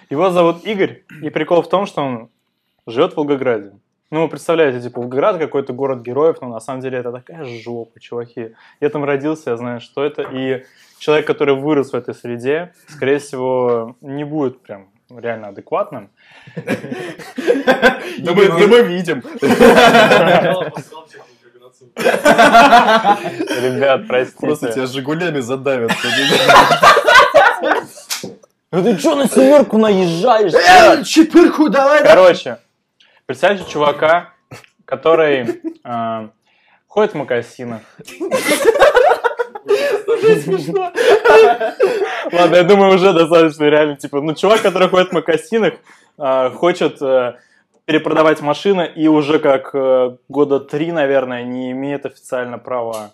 Его зовут Игорь. И прикол в том, что он живет в Волгограде. Ну, вы представляете, типа, Волгоград какой-то город героев, но на самом деле это такая жопа, чуваки. Я там родился, я знаю, что это. И человек, который вырос в этой среде, скорее всего, не будет прям реально адекватным. Да мы видим. Ребят, Просто простите. тебя Жигулями задавят. Ну ты что на семерку наезжаешь? Э, Чипырку давай! Короче, представьте чувака, который э, ходит в магазинах. Ладно, я думаю, уже достаточно реально. Типа, ну, чувак, который ходит в магазинах, э, хочет э, перепродавать машины и уже как э, года три, наверное, не имеет официально права.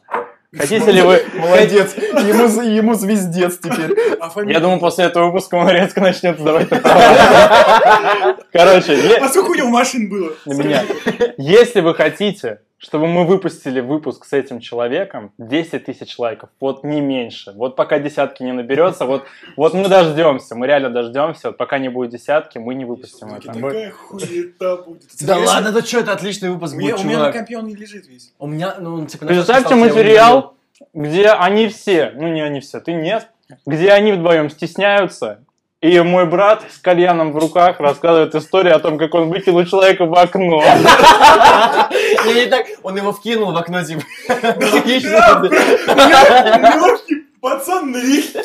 Хотите ли вы... Молодец. Ему, ему звездец теперь. А фамилия? Я думаю, после этого выпуска он резко начнет сдавать на права. Короче, А сколько у него машин было? на меня. Если вы хотите, чтобы мы выпустили выпуск с этим человеком, 10 тысяч лайков, вот не меньше. Вот пока десятки не наберется, вот, вот мы дождемся, мы реально дождемся, вот пока не будет десятки, мы не выпустим это. Такая хуета будет. Да ладно, да что, это отличный выпуск У меня, будет, у меня на компе он не лежит весь. У меня, ну, типа... Представьте материал, где они все, ну не они все, ты нет, где они вдвоем стесняются, и мой брат с кальяном в руках рассказывает историю о том, как он выкинул человека в окно. так, он его вкинул в окно, типа. Легкий пацан налегке.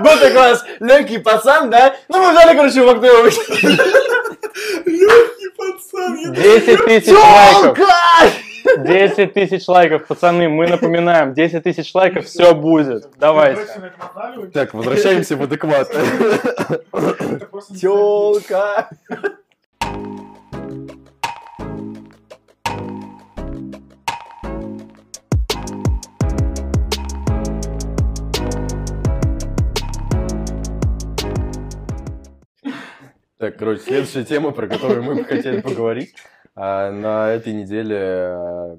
Был такой у нас легкий пацан, да? Ну, мы взяли, короче, в окно его выкинули. Легкий пацан. я- 10 тысяч лайков. 10 тысяч лайков, пацаны, мы напоминаем, 10 тысяч лайков, все будет. Давайте. Так, возвращаемся в адекват. Телка. Так, короче, следующая тема, про которую мы бы хотели поговорить. А, На этой неделе а,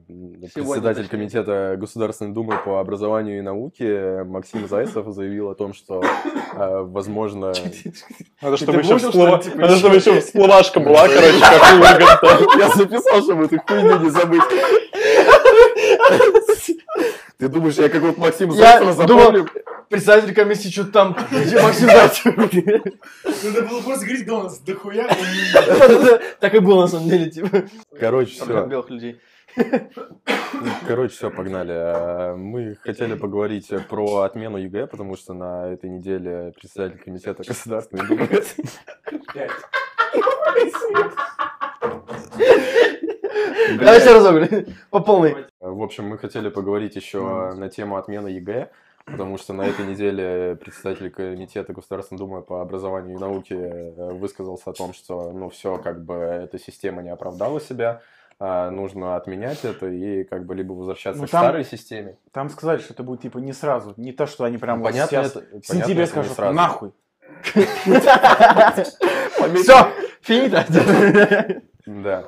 председатель точнее. комитета Государственной Думы по образованию и науке Максим Зайцев заявил о том, что, а, возможно, Надо, чтобы еще всплыва- типа, Надо, чтобы еще всплывашка была, короче, как у Урганта. я записал, чтобы эту хуйню не забыть. Ты думаешь, я как вот Максим думал- запомню? Председатель комиссии что-то там, где Максим Зайцев? Надо было просто говорить голос, дохуя. Так и было на самом деле, типа. Короче, все. белых людей. Короче, все, погнали. А, Мы хотели поговорить про отмену ЕГЭ, потому что на этой неделе председатель комитета Государственной Думы Давай еще разок, блин, по полной. В общем, мы хотели поговорить еще на тему отмены ЕГЭ, потому что на этой неделе председатель комитета Государственной Думы по образованию и науке э, высказался о том, что, ну, все, как бы, эта система не оправдала себя, а, нужно отменять это и, как бы, либо возвращаться Ну, к там- старой системе. Там сказали, что это будет типа не сразу. Не то, что они прям Ну, вот понятно, сейчас это- в сентябре скажут, сразу. нахуй. Все, финита. Да.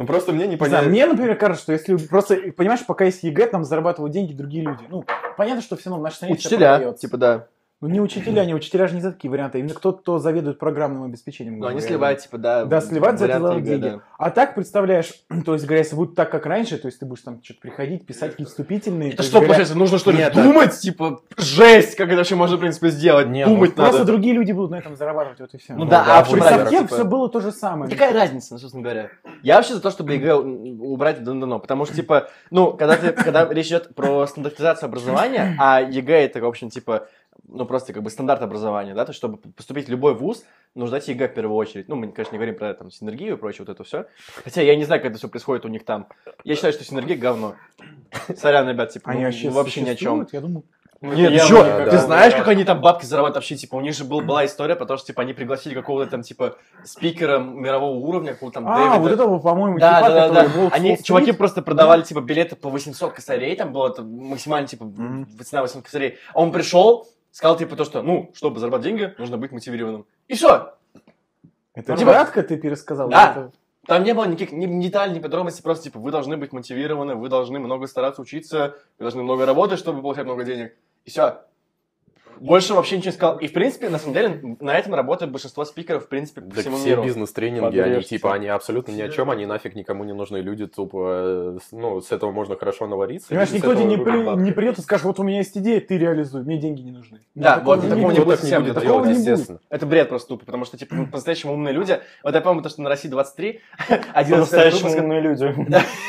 Ну, просто мне Не непонятно. мне, например, кажется, что если просто, понимаешь, пока есть ЕГЭ, там зарабатывают деньги другие люди. Ну, понятно, что все равно в нашей стране Учителя, типа, да. Ну, не учителя, не учителя же не за такие варианты. Именно кто-то, кто заведует программным обеспечением. Грубо они сливают, типа, да. Да, сливать за ЕГЭ, деньги. да. А так, представляешь, то есть, говоря, если будет так, как раньше, то есть ты будешь там что-то приходить, писать какие-то вступительные. то Это что, говоря, получается, нужно что ли Нет, да. думать? Типа, жесть, как это вообще можно, в принципе, сделать? Не, Думать Просто надо. другие люди будут на этом зарабатывать, вот и все. Ну да, да, а в чем будет При разница? совке типа- все было то же самое. Какая разница, ну, собственно говоря? Я вообще за то, чтобы ЕГЭ убрать давно, потому что, типа, ну, когда, ты, когда речь идет про стандартизацию образования, а ЕГЭ это, в общем, типа, ну, просто как бы стандарт образования, да, то есть, чтобы поступить в любой вуз, нужно дать ЕГЭ в первую очередь. Ну, мы, конечно, не говорим про там синергию и прочее, вот это все. Хотя я не знаю, как это все происходит у них там. Я считаю, что синергия говно. Сорян, ребят, типа, Они ну, вообще, вообще ни о чем. Я думаю, Нет, Я ты чё? бы Ты не знаешь, брал. как они там бабки зарабатывают вообще? Типа, у них же был, была история про то, что, типа, они пригласили какого-то там, типа, спикера мирового уровня, какого-то там а, Дэвида. вот этого, по-моему, Да, типа, да, да, да. Они, чуваки просто продавали, типа, билеты по 800 косарей, там было это максимально, типа, Мгм. цена 800 косарей. А он пришел, сказал, типа, то, что, ну, чтобы зарабатывать деньги, нужно быть мотивированным. И все. Это типа- кратко ты пересказал? Да. Это- Там не было никаких ни деталей, ни подробностей, просто, типа, вы должны быть мотивированы, вы должны много стараться учиться, вы должны много работать, чтобы получать много денег. И все. Больше вообще ничего не сказал. И, в принципе, на самом деле, на этом работает большинство спикеров, в принципе, по Да всему все миру. бизнес-тренинги, они типа, они абсолютно ни о чем, они нафиг никому не нужны. Люди тупо, э, ну, с этого можно хорошо навариться. Понимаешь, никто тебе не, при- не придет и скажет, вот у меня есть идея, ты реализуй, мне деньги не нужны. Да, Такого вот такого не будет так не совсем, будет да, такого делать, не будет. Это бред просто тупо, потому что, типа, по-настоящему умные люди, вот я помню то, что на России 23, один из первых выпусков, умные люди.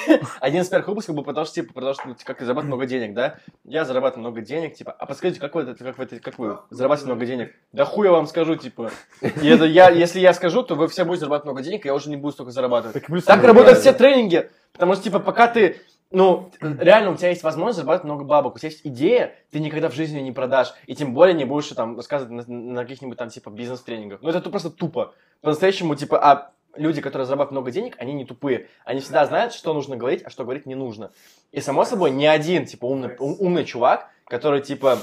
один из первых выпусков был потому что, типа, потому что, ну, как зарабатывать много денег, да? Я зарабатываю много денег, типа, а подскажите, как вы, это, как вы, это- как вы зарабатываете много денег? Да хуй я вам скажу, типа. И это я, если я скажу, то вы все будете зарабатывать много денег, и я уже не буду столько зарабатывать. Так, плюс- Так работают все тренинги, потому что, типа, пока ты, ну, реально у тебя есть возможность зарабатывать много бабок, у тебя есть идея, ты никогда в жизни не продашь, и тем более не будешь там рассказывать на, на каких-нибудь там, типа, бизнес-тренингах. Ну, это ту- просто тупо. По-настоящему, типа, а люди, которые зарабатывают много денег, они не тупые. Они всегда знают, что нужно говорить, а что говорить не нужно. И, само собой, ни один, типа, умный, ум- умный чувак, который, типа,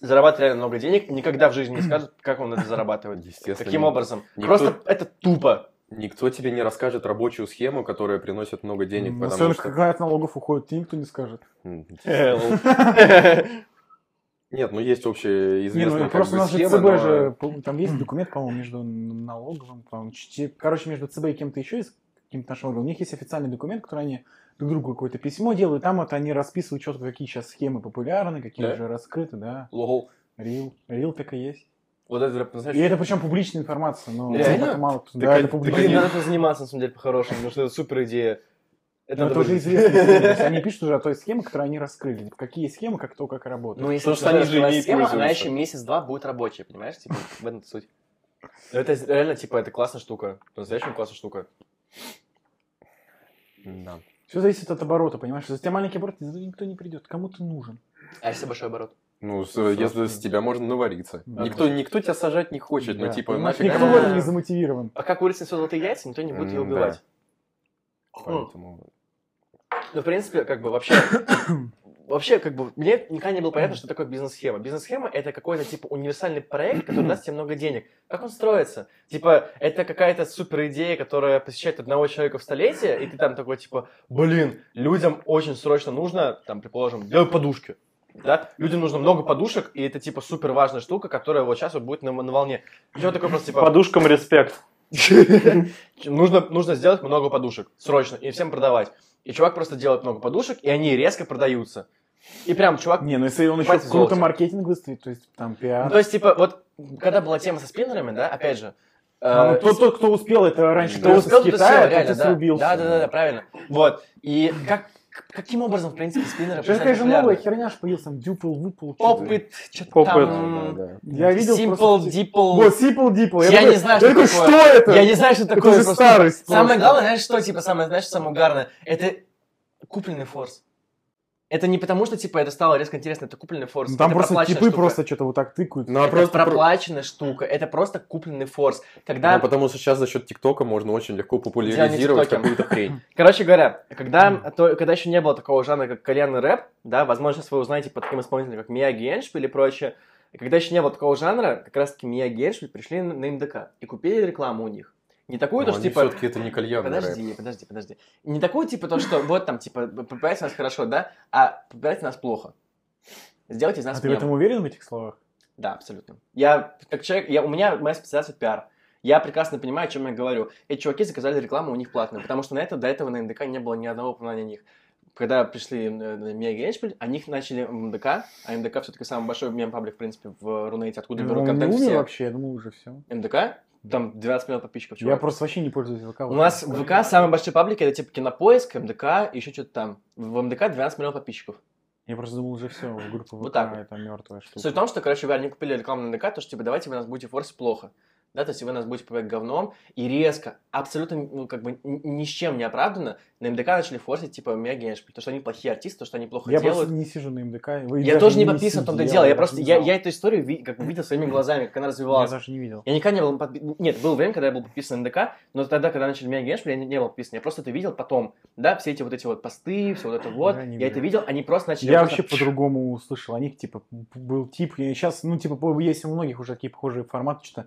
зарабатывает реально много денег, никогда в жизни не скажет, как он это зарабатывает. Естественно. Каким образом. никто- Просто это тупо. Никто тебе не расскажет рабочую схему, которая приносит много денег, Ну, потому что... когда от налогов уходит, тебе никто не скажет. Нет, ну есть общая Не, известная ну как просто у нас же схема, ЦБ но- же, там есть документ, по-моему, между налоговым, по-моему, ч- короче, между ЦБ и кем-то еще из каким-то нашим органом. У них есть официальный документ, который они друг другу какое-то письмо делают, там вот они расписывают четко, какие сейчас схемы популярны, какие Да? уже раскрыты, да. Лол. Рил, рил так и есть. Вот это, знаешь, И это причем публичная информация, но Реально? это мало кто. Так Да, это так Блин, надо этим заниматься, на самом деле, по-хорошему, потому что это супер идея. Это это уже известно. То есть Они пишут уже о той схеме, которую они раскрыли. Какие схемы, как то, как работает. Ну, если что они же ей схема, она еще месяц-два будет рабочая, понимаешь? Типа, в этом суть. Но это реально, типа, это классная штука. По-настоящему классная штука. Да. Все зависит от оборота, понимаешь? За тебя маленький оборот, никто не придет. Кому ты нужен? А если большой оборот? Ну, с- если с тебя можно навариться. Да. Никто, никто тебя сажать не хочет, Да. ну, типа, Понимаешь, нафиг. Никто А. не замотивирован. А как несет золотые яйца, никто не будет ее М, да. убивать. Поэтому... Ну, в принципе, как бы вообще... вообще, как бы, мне никогда не было понятно, что такое бизнес-схема. Бизнес-схема — это какой-то, типа, универсальный проект, который даст тебе много денег. Как он строится? Типа, это какая-то супер идея, которая посещает одного человека в столетие, и ты там такой, типа, блин, людям очень срочно нужно, там, предположим, делать подушки. Да? Людям нужно много подушек, и это, типа, супер важная штука, которая вот сейчас вот будет на, на волне. Вот такой просто, типа, Подушкам респект. нужно, нужно сделать много подушек, срочно, и всем продавать. И чувак просто делает много подушек, и они резко продаются. И прям чувак... Не, ну если он еще круто маркетинг выставит, то есть там Ну, пиар. то есть, типа, вот, когда была тема со спиннерами, да, опять же... А, э, ну, тот, тот, кто успел это раньше, кто успел, с Китая, тот и да. срубился. Да, да, да, да, правильно. Вот. И как, каким образом, в принципе, спиннеры Сейчас, стали конечно, новая херня ж появилась, там, дюпл, выпл. что-то. Опыт, что-то там... Я видел Simple. Dipple. Вот, Сипл, Дипл. Я такой- не знаю, что я такое. что это? Я не знаю, что Это такое. же просто. старость Самое главное, знаешь, что, типа, самое, знаешь, что самое угарное? Это купленный форс. Это не потому, что, типа, это стало резко интересно, это купленный форс. Ну, там это просто типы штука. просто что-то вот так тыкают. Ну, а Это просто... про- проплаченная штука, это просто купленный форс. Когда, Ну, потому что сейчас за счет ТикТока можно очень легко популяризировать какую-то хрень. короче говоря, когда, то- когда еще не было такого жанра, как кальянный рэп, да, возможно, сейчас вы узнаете по таким исполнителям, как Мияги Эншпиль и прочее, когда еще не было такого жанра, как раз-таки Мияги и Эншпиль пришли на на МДК и купили рекламу у них. Не такую, то, что, типа, все-таки это не кальянный рэп. Подожди, подожди, подожди. Не такую, типа, то, что вот там, типа, попирайте нас хорошо, да, а попирайте нас плохо. Сделайте из нас А ты в мем. этом уверен в этих словах? Да, абсолютно. Я, как человек, я, у меня моя специализация пиар. Я прекрасно понимаю, о чем я говорю. Эти чуваки заказали рекламу у них платную, потому что на это, до этого на НДК не было ни одного упоминания о них. Когда пришли Мега и Эншпиль, о них начали МДК, а МДК все-таки самый большой мем-паблик, в принципе, в Рунете, откуда Ну, берут не контент все. вообще, я думал уже все. МДК? Там 12 миллионов подписчиков, Я чувак. просто вообще не пользуюсь ВК. У нас в ВК самые большие паблики, это типа Кинопоиск, МДК еще что-то там. В МДК 12 миллионов подписчиков. Я просто думал уже все, группа Вот ВК так вот. это мертвая штука. Суть в том, что, короче, вы они купили рекламу на НДК, то что, типа, давайте вы нас будете форсить плохо. Да, то есть вы нас будете попадать говном, и резко, абсолютно, ну, как бы, ни с чем не оправданно, на МДК начали форсить, типа, Эншпиль, то, что они плохие артисты, то, что они плохо Я делают. просто не сижу на МДК. Я тоже не подписан в том-то дело, я просто, я, я эту историю ви- как бы видел своими глазами, как она Я развивалась. даже не видел. Я никогда не был подписан. Нет, было время, когда я был подписан на НДК, но тогда, когда начали меня я не, не был подписан. Я просто это видел потом. Да, все эти вот эти вот посты, все вот это вот. Я Я это видел. они просто начали... Я просто- вообще по-другому услышал о них, типа, был тип, сейчас, ну, типа, есть у многих уже такие похожие форматы, что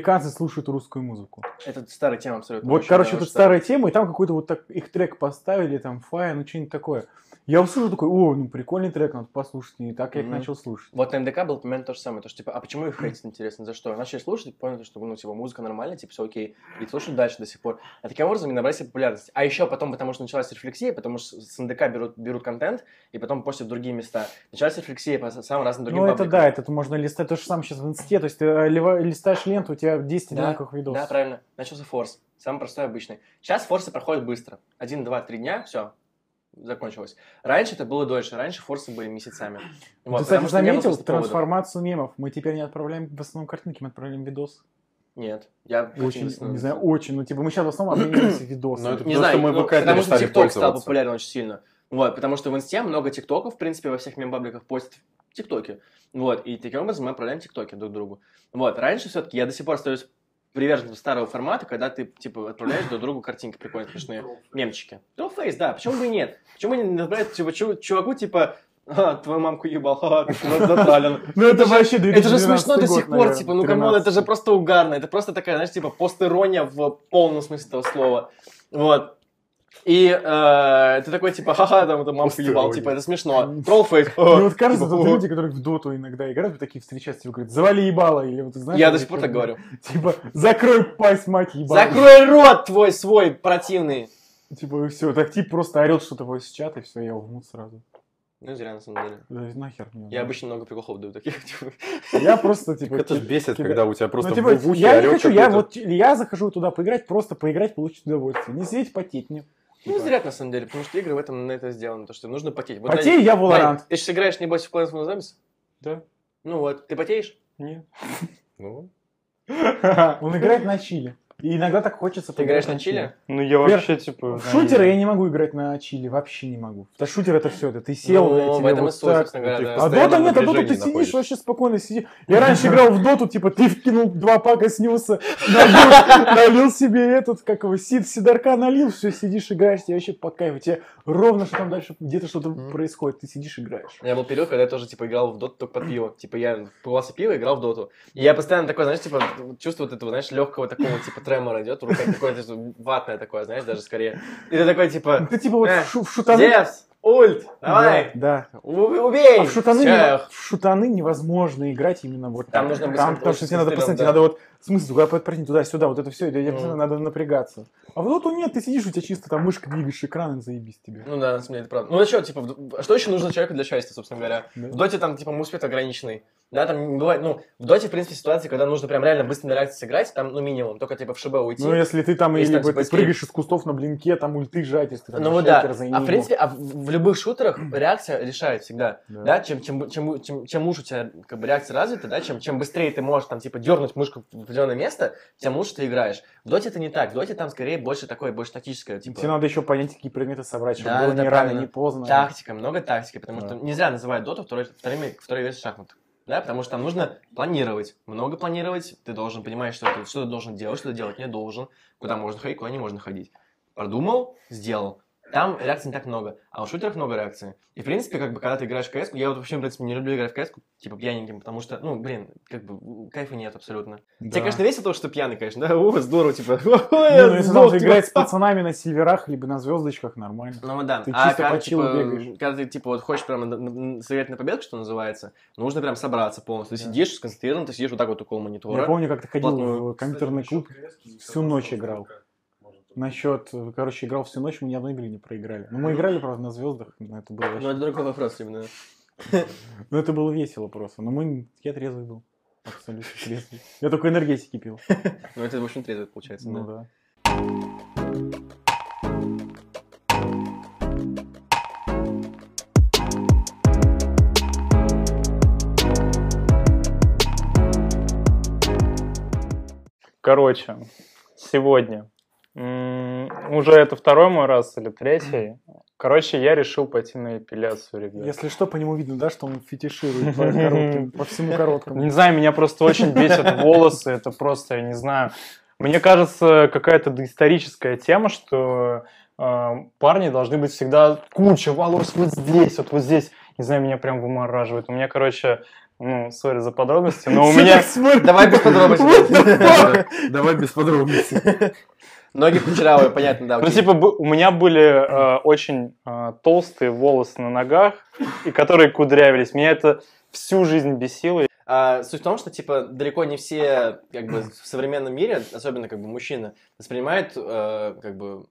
американцы слушают русскую музыку. Это старая тема абсолютно. Вот, короче, очень старая тема, и там какой-то вот так, их трек поставили, там, фая, ну, что-нибудь такое. Я услышал такой, о, ну, прикольный трек, надо послушать, и так я их начал слушать. Вот на МДК был примерно то же самое, то что типа, а почему их хейтить интересно, за что? Начали слушать, поняли, что ну типа музыка нормальная, типа все окей, и слушают дальше до сих пор. А таким образом они набрали себе популярность. А еще потом, потому что началась рефлексия, потому что с НДК берут, берут контент, и потом постят в другие места. Началась рефлексия по самым разным другим Ну, это пабликам. да, это можно листать то же самое сейчас в инсте, то есть ты э, лива- листаешь ленту, у тебя 10 Да, одинаковых видосов. Да, правильно. Начался форс. Самый простой, обычный. Сейчас форсы проходят быстро. Один, два, три дня, все, закончилось. Раньше это было дольше. Раньше форсы были месяцами. Ты, Вот, кстати, не было заметил трансформацию мемов? Мы теперь не отправляем в основном картинки, мы отправляем видос. Нет. Я Очень, не знаю, очень. Ну, типа, мы сейчас в основном обмениваемся видосами. Ну, это Не Потому знаю, что мы ну, потому что ТикТок стал популярен очень сильно. Вот, потому что в инсте много тиктоков, в принципе, во всех мембабликах постят тиктоки. Вот, и таким образом мы отправляем тиктоки друг другу. Вот, раньше все-таки я до сих пор остаюсь привержен старого формата, когда ты, типа, отправляешь друг другу картинки прикольные, смешные, мемчики. Trollface, да, почему бы и нет? Почему бы не отправить, типа, чу- чуваку, типа, «А, твою мамку ебал, ха, ты затроллен. Ну, это вообще Это же 2012 смешно до сих пор, типа, ну come on, это же 13. просто угарно, это просто такая, знаешь, типа, постирония в полном смысле этого слова. Вот. И э, ты такой, типа, ха-ха, там, это мамку ебал, типа, это смешно. Trollface. Ну, вот кажется, Типа, тут люди, которые в доту иногда играют, такие встречаются, типа, говорят, завали ебало, или вот, знаешь... Я до сих пор так говорю. Типа, закрой пасть, мать ебало. Закрой рот твой свой противный. Типа, и все, так тип просто орет что-то в чат, и все, я в мут сразу. Ну, зря, на самом деле. Да нахер мне. Я обычно много приколов даю таких, типа. Я просто, типа... Это ж ки- бесит, кида- когда у тебя просто ну, типа, в ухе я не хочу, я вот, я захожу туда поиграть, просто поиграть, получить удовольствие. Не сидеть, потеть Ну, Типа, зря, на самом деле, потому что игры в этом на это сделаны, то, что нужно потеть. Вот, Потею я в Вань, Valorant. Ты сейчас играешь, небось, в Vs. Zombies? Да. Ну вот, ты потеешь? Нет. Ну, Он играет на чили. И иногда так хочется Ты играешь на чили? Ну, я вообще, типа... В шутеры я не могу играть на чили, вообще не могу. Да шутер это все, это ты сел, Ну, в этом и вот суть, так. говоря, А дота нет, а дота ты сидишь, вообще спокойно сидишь. Я раньше играл в доту, типа ты вкинул два пака снился, налил, налил себе этот, как его, сид, сидарка налил, все, сидишь, играешь, тебе вообще по кайфу. Тебе ровно, что там дальше где-то что-то происходит, ты сидишь, играешь. У меня был период, когда я тоже, типа, играл в доту только под пиво. Типа, я покупался пиво, играл в доту. И я постоянно такой, знаешь, типа, чувство вот этого, знаешь, легкого такого, типа, тремора идет, рука какое-то ватное такое, знаешь, даже скорее. И ты такой, типа, Ты типа вот Э, в, шу- в шутаны... Ульт, давай, Да, убей! А в шутаны, Всех. не- в шутаны невозможно играть именно вот Там так. нужно быть Там, потому что тебе надо постоянно, да. надо вот, в смысле, туда подпрыгнуть, туда-сюда, вот это все, тебе Мгм. постоянно надо напрягаться. А в доту нет, ты сидишь, у тебя чисто там мышка двигаешь экран, заебись тебе. Ну да, на самом деле, это правда. Ну а что, типа, в- что еще нужно человеку для счастья, собственно говоря? Да. В доте там, типа, успех ограниченный. Да, там бывает, ну, в доте, в принципе, ситуации, когда нужно прям реально быстро на реакции сыграть, там, ну, минимум, только, типа, в ШБ уйти. Ну, если ты там, Если или там, типа, ты прыгаешь из кустов на блинке, там ульты жать, если ты там Ну вот да, а в принципе, а в, в любых шутерах реакция решает всегда, Да. да, чем, чем, чем, чем, чем лучше у тебя как бы, реакция развита, да, чем, чем быстрее ты можешь там типа дернуть мышку в определенное место, тем лучше ты играешь. В доте это не так, в доте там скорее больше такое, больше тактическое, типа, Тебе надо еще понять, какие предметы собрать, чтобы Да, было да, не рано, не поздно. тактика, много тактики, потому Да. что нельзя называть доту второй, второй, второй версией шахмат. Да, потому что там нужно планировать, много планировать, ты должен понимать, что ты, что ты должен делать, что ты делать не должен, куда можно ходить, куда не можно ходить. Продумал, сделал. Там реакций не так много, а у шутеров много реакций. И, в принципе, как бы, когда ты играешь в CS, я вот вообще, в принципе, не люблю играть в CS, типа, пьяненьким, потому что, ну, блин, как бы, кайфа нет абсолютно. Да. Тебе, конечно, весело то, что ты пьяный, конечно, да, о, здорово, типа, Не, ну, если там типа. играть с пацанами на сильверах, либо на звездочках, нормально. Ну да. Ты а чисто когда, по чилу типа, бегаешь. когда ты типа вот хочешь прям сыграть на победу, что называется, нужно прям собраться полностью. Ты Да. сидишь сконцентрирован, ты сидишь вот так вот около монитора. Я помню, как ты ходил в компьютерный клуб, всю ночь играл. Насчет, короче, играл всю ночь, мы ни одной игры не проиграли. Ну, мы играли, правда, на звездах, но это было вообще... это другой вопрос именно. Ну, это было весело просто. Но мы... Я трезвый был. Абсолютно трезвый. Я только энергетики пил. Ну это, в общем, трезвый получается. Ну да. Короче, сегодня уже это второй мой раз или третий. Короче, я решил пойти на эпиляцию, ребят. Если что, по нему видно, да, что он фетиширует по, коротким- по всему короткому. Не знаю, меня просто очень бесят волосы. Это просто, я не знаю. Мне кажется, какая-то доисторическая тема, что э, парни должны быть всегда куча волос вот здесь, вот вот здесь. Не знаю, меня прям вымораживает. У меня, короче, ну, сори за подробности, но у меня... Давай без подробностей. Давай без подробностей. Ноги кучерявые, понятно, да. Ну, окей. типа, у меня были э, очень э, толстые волосы на ногах, и которые кудрявились. Меня это всю жизнь бесило. А, суть в том, что типа далеко не все как бы в современном мире, особенно как бы мужчины, воспринимают э, как бы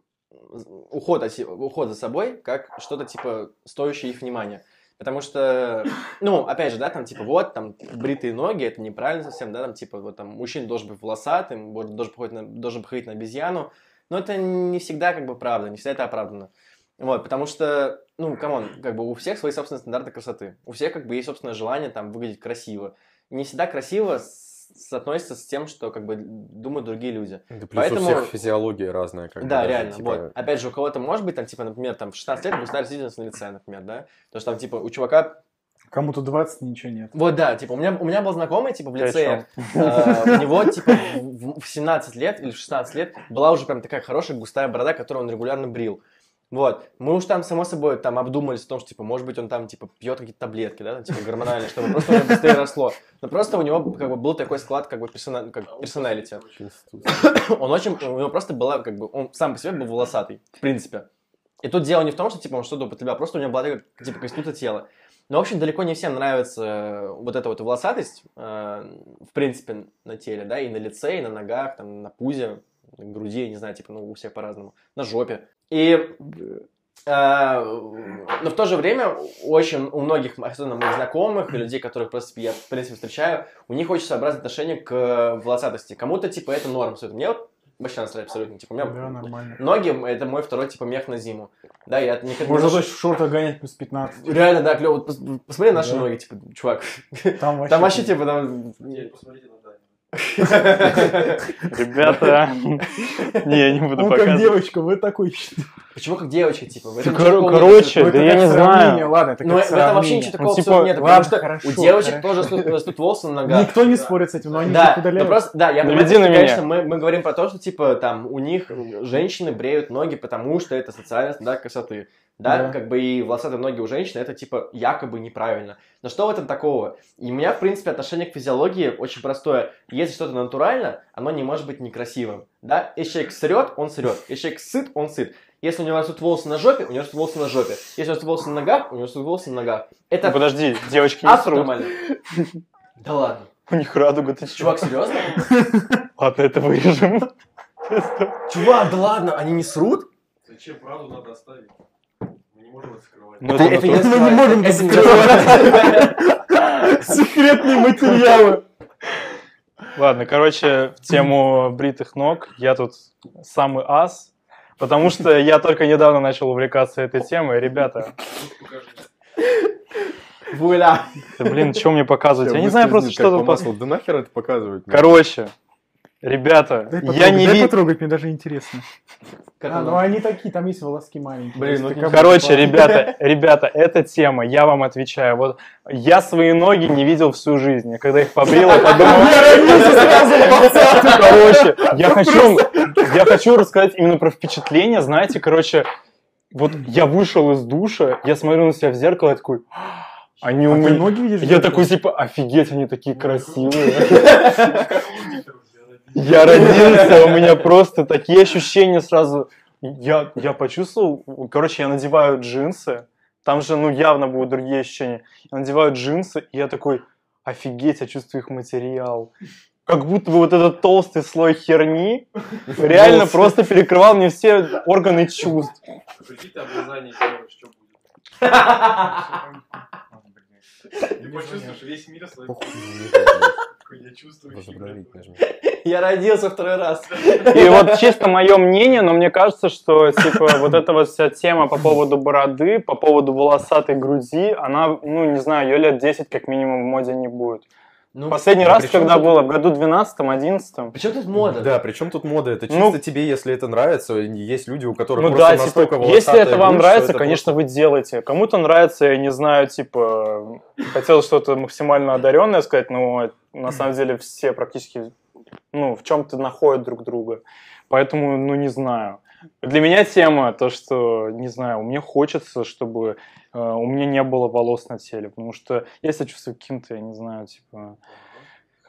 уход, уход за собой как что-то типа стоящее их внимания. Потому что, ну, опять же, да, там, типа, вот, там, бритые ноги, это неправильно совсем, да, там, типа, вот, там, мужчина должен быть волосатым, должен походить на, должен походить на обезьяну, но это не всегда, как бы, правда, не всегда это оправдано. Вот, потому что, ну, come on, как бы у всех свои собственные стандарты красоты. У всех, как бы, есть собственное желание, там, выглядеть красиво. Не всегда красиво с- соотносится с тем, что, как бы, думают другие люди. Да плюс Поэтому- у всех физиология разная. Как бы, Да, даже, реально. типа, Вот. Опять же, у кого-то может быть, там, типа, например, там, в 16 лет густая растительность на лице, например, да? Потому что там, типа, у чувака... Кому-то 20, ничего нет. Вот, да, типа, у меня, у меня был знакомый, типа, в лицее, э, у него, типа, в в 17 лет или в 16 лет была уже прям такая хорошая густая борода, которую он регулярно брил. Вот. Мы уж там, само собой, там обдумались о том, что, типа, может быть, он там, типа, пьет какие-то таблетки, да, там, типа, гормональные, чтобы просто у него быстрее росло. Но просто у него, как бы, был такой склад, как бы, персона- как персоналити. очень студ- он очень, у него просто была, как бы, он сам по себе был волосатый, в принципе. И тут дело не в том, что, типа, он что-то употреблял, просто у него была такая, типа, конституция тела. Но, в общем, далеко не всем нравится э, вот эта вот волосатость, э, в принципе, на теле, да, и на лице, и на ногах, там, на пузе, на груди, не знаю, типа, ну, у всех по-разному, на жопе. И э, но в то же время очень у многих, особенно моих знакомых и людей, которых просто я, в принципе, встречаю, у них очень своеобразное отношение к волосатости. Кому-то, типа, это норм. Мне вот вообще насрать абсолютно. Типа, у меня Да, нормально. ноги — это мой второй, типа, мех на зиму. Да, я никогда... Можно не ношу- точно в шортах гонять плюс 15. Реально, да, клево. Посмотри на наши Да. ноги, типа, чувак. Там вообще... Там вообще, типа, там... Ребята, не, я не буду Ну, как показывать. девочка, вы такой... Почему как девочка, типа? Короче, да я не знаю. Ладно, это Ну, как в этом вообще ничего такого типа, абсолютно нет, потому что у девочек тоже растут, волосы на ногах. Никто не спорит с этим, но они Да, ну удаляют. просто, да, я понимаю, на меня. конечно, мы, мы говорим про то, что, типа, там, у них женщины бреют ноги, потому что это социальный стандарт красоты. Да? Да. как бы и волосатые ноги у женщин, это, типа, якобы неправильно. Но что в этом такого? И у меня, в принципе, отношение к физиологии очень простое. Если что-то натурально, оно не может быть некрасивым. Да? Если человек срет, он срет. Если человек сыт, он сыт. Если у него растут волосы на жопе, у него растут волосы на жопе. Если растут волосы на ногах, у него растут волосы на ногах. Это Ну, Подожди, девочки не срут. нормально. Да ладно. У них радуга, ты? Чувак, серьезно? Ладно, это вырежем. Чувак, да ладно, они не срут? Зачем правду надо оставить? Мы не можем это скрывать. Ну, Это, это это не натурально. Мы не можем это скрывать. Секретные материалы. Ладно, короче, в тему бритых ног я тут самый ас, потому что я только недавно начал увлекаться этой темой. Ребята, Вуля. да, блин, что мне показывать? Я не знаю просто, что тут... пос- Да нахер это показывать? Короче, ребята, Дай я не дай потрогать, мне даже интересно. Как А, оно? ну они такие, там есть волоски маленькие. Блин, ну будто Короче, ребята, ребята, эта тема, я вам отвечаю. Вот я свои ноги не видел всю жизнь. Я когда их побрил, я подумал... Короче, я хочу, я хочу рассказать именно про впечатление. Знаете, короче, вот я вышел из душа, я смотрю на себя в зеркало, я такой, они у А ты меня... ноги видишь? Я такой, типа, офигеть, они такие красивые. Я родился, у меня просто такие ощущения сразу. Я, я почувствовал, короче, я надеваю джинсы, там же, ну, явно будут другие ощущения. Я надеваю джинсы, и я такой, офигеть, я чувствую их материал. Как будто бы вот этот толстый слой херни реально просто перекрывал мне все органы чувств. Прикинь, ты обрезание делаешь, что будет? Ты почувствуешь весь мир свой. Я чувствую. Я родился второй раз. И вот чисто мое мнение, но мне кажется, что типа вот эта вот вся тема по поводу бороды, по поводу волосатой груди, она, ну не знаю, ее лет 10 как минимум в моде не будет. Ну, Последний а раз, когда тут- было, в году 12-11. Причем тут мода? Да, причем тут мода? Это чисто Ну- тебе, если это нравится. Есть люди, у которых Ну просто да, типа, настолько если волосатая это вам грудь, нравится, это конечно, вы делаете. Кому-то нравится, я не знаю, типа, хотел что-то максимально одаренное сказать, но на самом деле все практически, ну, в чем-то находят друг друга. Поэтому, ну, не знаю. Для меня тема то, что, не знаю, мне хочется, чтобы э, у меня не было волос на теле, потому что я себя чувствую каким-то, я не знаю, типа...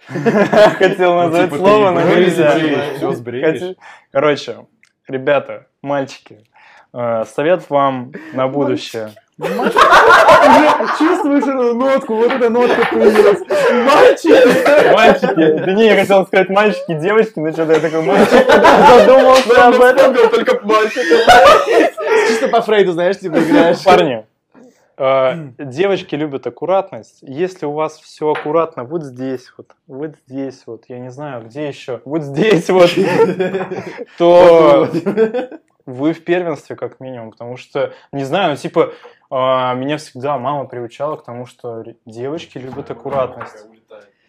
Хотел Ну, назвать типа, слово, но нельзя. Короче, ребята, мальчики, э, совет вам на будущее. Чувствуешь эту нотку, вот эта нотка появилась. Мальчик! Мальчики, да не, я хотел сказать мальчики, девочки, но что-то я такой мальчик задумался об этом. только мальчик. Чисто по Фрейду, знаешь, типа играешь. Парни, э, девочки любят аккуратность. Если у вас все аккуратно, вот здесь вот, вот здесь вот, я не знаю, где еще, вот здесь вот, то вы в первенстве как минимум, потому что, не знаю, ну типа, меня всегда мама приучала к тому, что девочки любят аккуратность.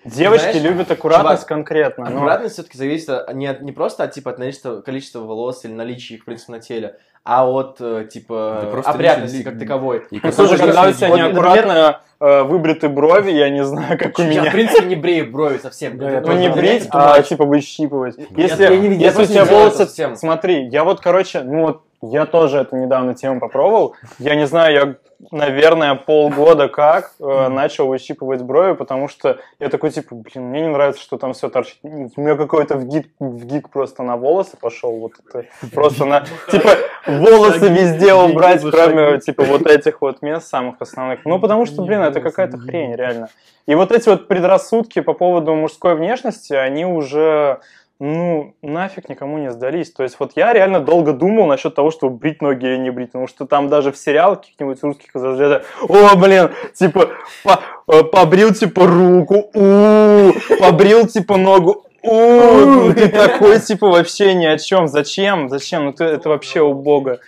Девочки Знаешь, любят аккуратность чувак, конкретно. но- Аккуратность все-таки зависит от- не, от- не просто от, типа, от количества, количества волос или наличия их, в принципе, на теле, а от, э, типа, опрятности как таковой. И Ну, слушай, когда у тебя вот, неаккуратно э, выбриты брови, я не знаю, как у Я, в меня. принципе, не брею брови совсем. Да, я Ну, не меня брить, а типа выщипывать. Я- Если, я не видел, я если у тебя волосы... совсем. Смотри, я вот, короче, ну вот, я тоже это недавно тему попробовал. Я не знаю, я, наверное, полгода как э, начал выщипывать брови, потому что я такой, типа, блин, мне не нравится, что там все торчит. У меня какой-то вгик, вгик просто на волосы пошел. Вот это просто на... Типа, волосы везде убрать, кроме, типа, вот этих вот мест самых основных. Ну, потому что, блин, это какая-то хрень, реально. И вот эти вот предрассудки по поводу мужской внешности, они уже, ну, нафиг никому не сдались. То есть вот я реально долго думал насчет того, чтобы брить ноги или не брить, потому что там даже в сериалах каких-нибудь русских разряда, о, блин, типа, по- э, побрил, типа, руку, у побрил, типа, ногу, у ну ты такой, типа, вообще ни о чем. Зачем? Зачем? Ну, ты, это вообще убого.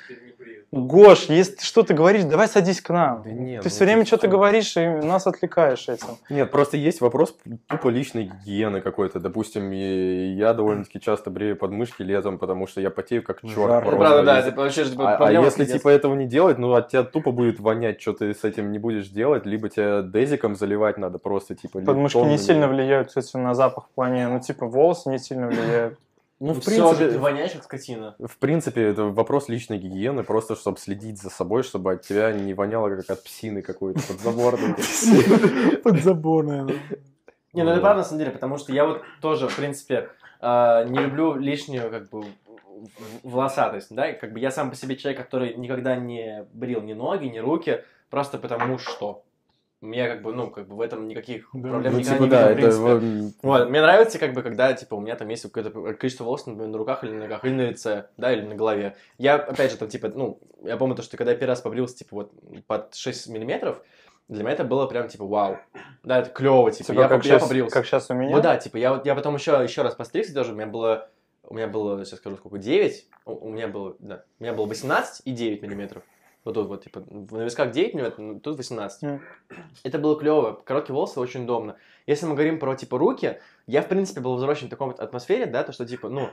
Гош, если ты что-то говоришь, давай садись к нам. Да нет, ты ну все время ты что-то что? говоришь и нас отвлекаешь этим. Нет, просто есть вопрос тупо личной гигиены какой-то. Допустим, я довольно-таки часто брею подмышки летом, потому что я потею как черт. Ну, правда, да, это вообще же А, а если типа этого не делать, ну от тебя тупо будет вонять, что ты с этим не будешь делать, либо тебя дезиком заливать надо просто типа. Подмышки не сильно влияют, кстати, на запах в плане, ну, типа, волосы не сильно влияют. Ну, в Всё же ты принципе, воняешь как скотина. в принципе, это вопрос личной гигиены, просто чтобы следить за собой, чтобы от тебя не воняло как от псины какой-то подзаборной. Подзаборная. Не, ну это правда на самом деле, потому что я вот тоже, в принципе, э, не люблю лишнюю, как бы, волосатость, да, как бы я сам по себе человек, который никогда не брил ни ноги, ни руки, просто потому что. Меня как бы, ну, как бы в этом никаких Да. проблем Ну, никогда типа, не да, видел, это... вот, мне нравится, как бы, когда, типа, у меня там есть какое-то количество волос, например, на руках или на ногах, или на лице, да, или на голове. Я, опять же, там, типа, ну, я помню то, что когда я первый раз побрился, типа, вот, под 6 миллиметров, для меня это было прям, типа, вау. Да, это клево, типа, Типа, я, как, я сейчас, побрился. как сейчас у меня. Ну да, типа, я вот, я потом еще, еще раз постригся тоже, у меня было, у меня было, сейчас скажу, сколько, 9, у, у меня было, да, у меня было 18 и 9 миллиметров. Вот тут вот, типа, на висках 9 миллиметров, тут 18. Мгм. Это было клево. Короткие волосы очень удобно. Если мы говорим про, типа, руки, я, в принципе, был взросшен в такой вот атмосфере, да, то, что, типа, ну,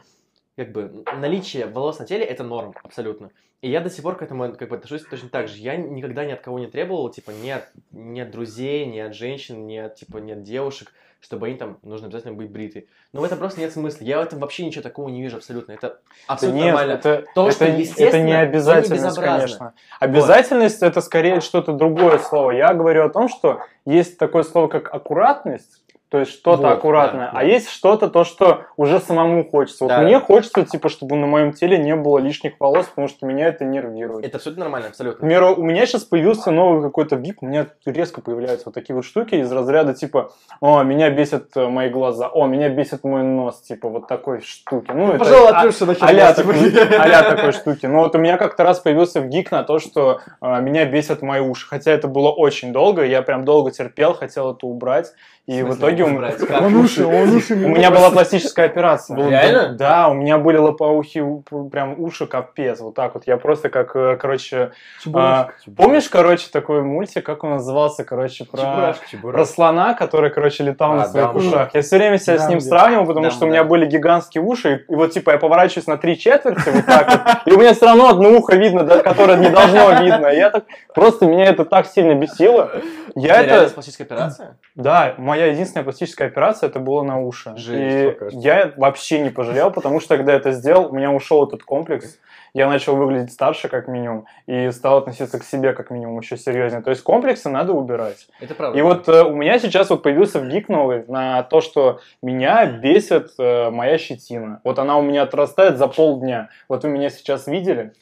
как бы, наличие волос на теле – это норм, абсолютно. И я до сих пор к этому, как бы, отношусь точно так же. Я никогда ни от кого не требовал, типа, ни от, ни от друзей, ни от женщин, ни от, типа, ни от девушек, чтобы они там, нужно обязательно быть бриты. Но в этом просто нет смысла. Я в этом вообще ничего такого не вижу абсолютно. Это абсолютно нет, нормально. это, То, это, что это естественно, не но не обязательность, безобразно. конечно. Обязательность это скорее что-то другое слово. Я говорю о том, что есть такое слово, как аккуратность, то есть что-то Вот, аккуратное, да, а да. есть что-то то, что уже самому хочется. Вот Да, мне хочется, типа, чтобы на моем теле не было лишних волос, потому что меня это нервирует. Это абсолютно нормально, абсолютно. примеру, у меня сейчас появился новый какой-то вип, у меня резко появляются вот такие вот штуки из разряда типа, о, меня бесят э, мои глаза, о, меня бесит мой нос, типа вот такой штуки. Ну, это Пожалуй, а- отрежься на а-ля такой, а-ля такой штуки. Но вот у меня как-то раз появился в гик на то, что э, меня бесят мои уши. Хотя это было очень долго, я прям долго терпел, хотел это убрать. И в итоге? Он уши, он уши. у меня была пластическая операция. Реально? Да, у меня были лопоухи, прям уши капец, вот так вот. Я просто как, э, короче... а, помнишь, короче, такой мультик, как он назывался, короче, про... Про слона, который, короче, летал А, на своих ушах. Я все время себя с ним сравнивал, потому что у меня были гигантские уши, и, вот, типа, я поворачиваюсь на три четверти, вот так вот, и у меня все равно одно ухо видно, которое не должно видно. И Я так, просто меня это так сильно бесило. Я это, пластическая операция? да, моя единственная пластическая операция, это было на уши. Жесть, и я вообще не пожалел, потому что, когда это сделал, у меня ушел этот комплекс, я начал выглядеть старше, как минимум, и стал относиться к себе, как минимум, еще серьезнее. То есть комплексы надо убирать. Это правда. И вот э, у меня сейчас вот появился вгик новый на то, что меня бесит э, моя щетина. Вот она у меня отрастает за полдня. Вот вы меня сейчас видели?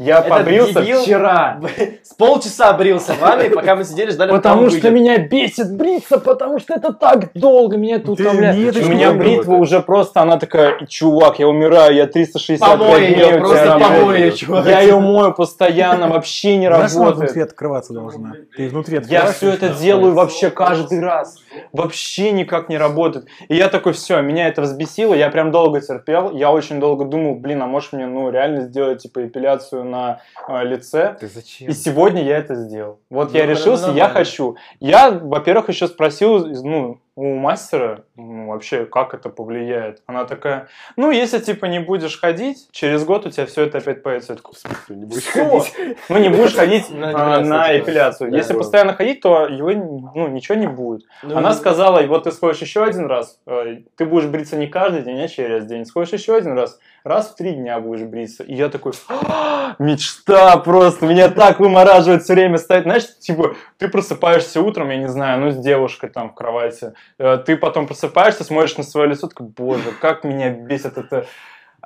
Я Этот побрился дебил вчера. С полчаса брился в ванной, пока мы сидели, ждали, Потому что выйдет. меня бесит бриться, потому что это так долго, меня это утомляет. У меня бритва уже просто, она такая, чувак, я умираю, я 365 Помой дней ее, просто работаю». помой ее, чувак. Я ее мою постоянно, вообще не работает. внутри открываться должна. Ты внутри Я все это делаю вообще каждый раз. Вообще никак не работает. И я такой, все, меня это взбесило, я прям долго терпел. Я очень долго думал, блин, а может мне ну реально сделать типа эпиляцию на э, лице. Ты зачем? И сегодня я это сделал. Вот Ну, я это решился, я хочу. Я, во-первых, еще спросил, ну, у мастера, ну, вообще, как это повлияет. Она такая, ну, если, типа, не будешь ходить, через год у тебя все это опять появится. Я такой, не будешь «Всё?» ходить. Ну, не будешь ходить На эпиляцию, на эпиляцию. Если постоянно ходить, то его, ну, ничего не будет. Ну, Она ну, сказала, вот ты сходишь еще один раз, э, ты будешь бриться не каждый день, а через день. Сходишь еще один раз, раз в три дня будешь бриться. И я такой, «А, мечта просто, меня так вымораживает все время стоять. Знаешь, типа, ты просыпаешься утром, я не знаю, ну, с девушкой там в кровати. Э, Ты потом просыпаешься, смотришь на свое лицо, такой, боже, как меня бесит это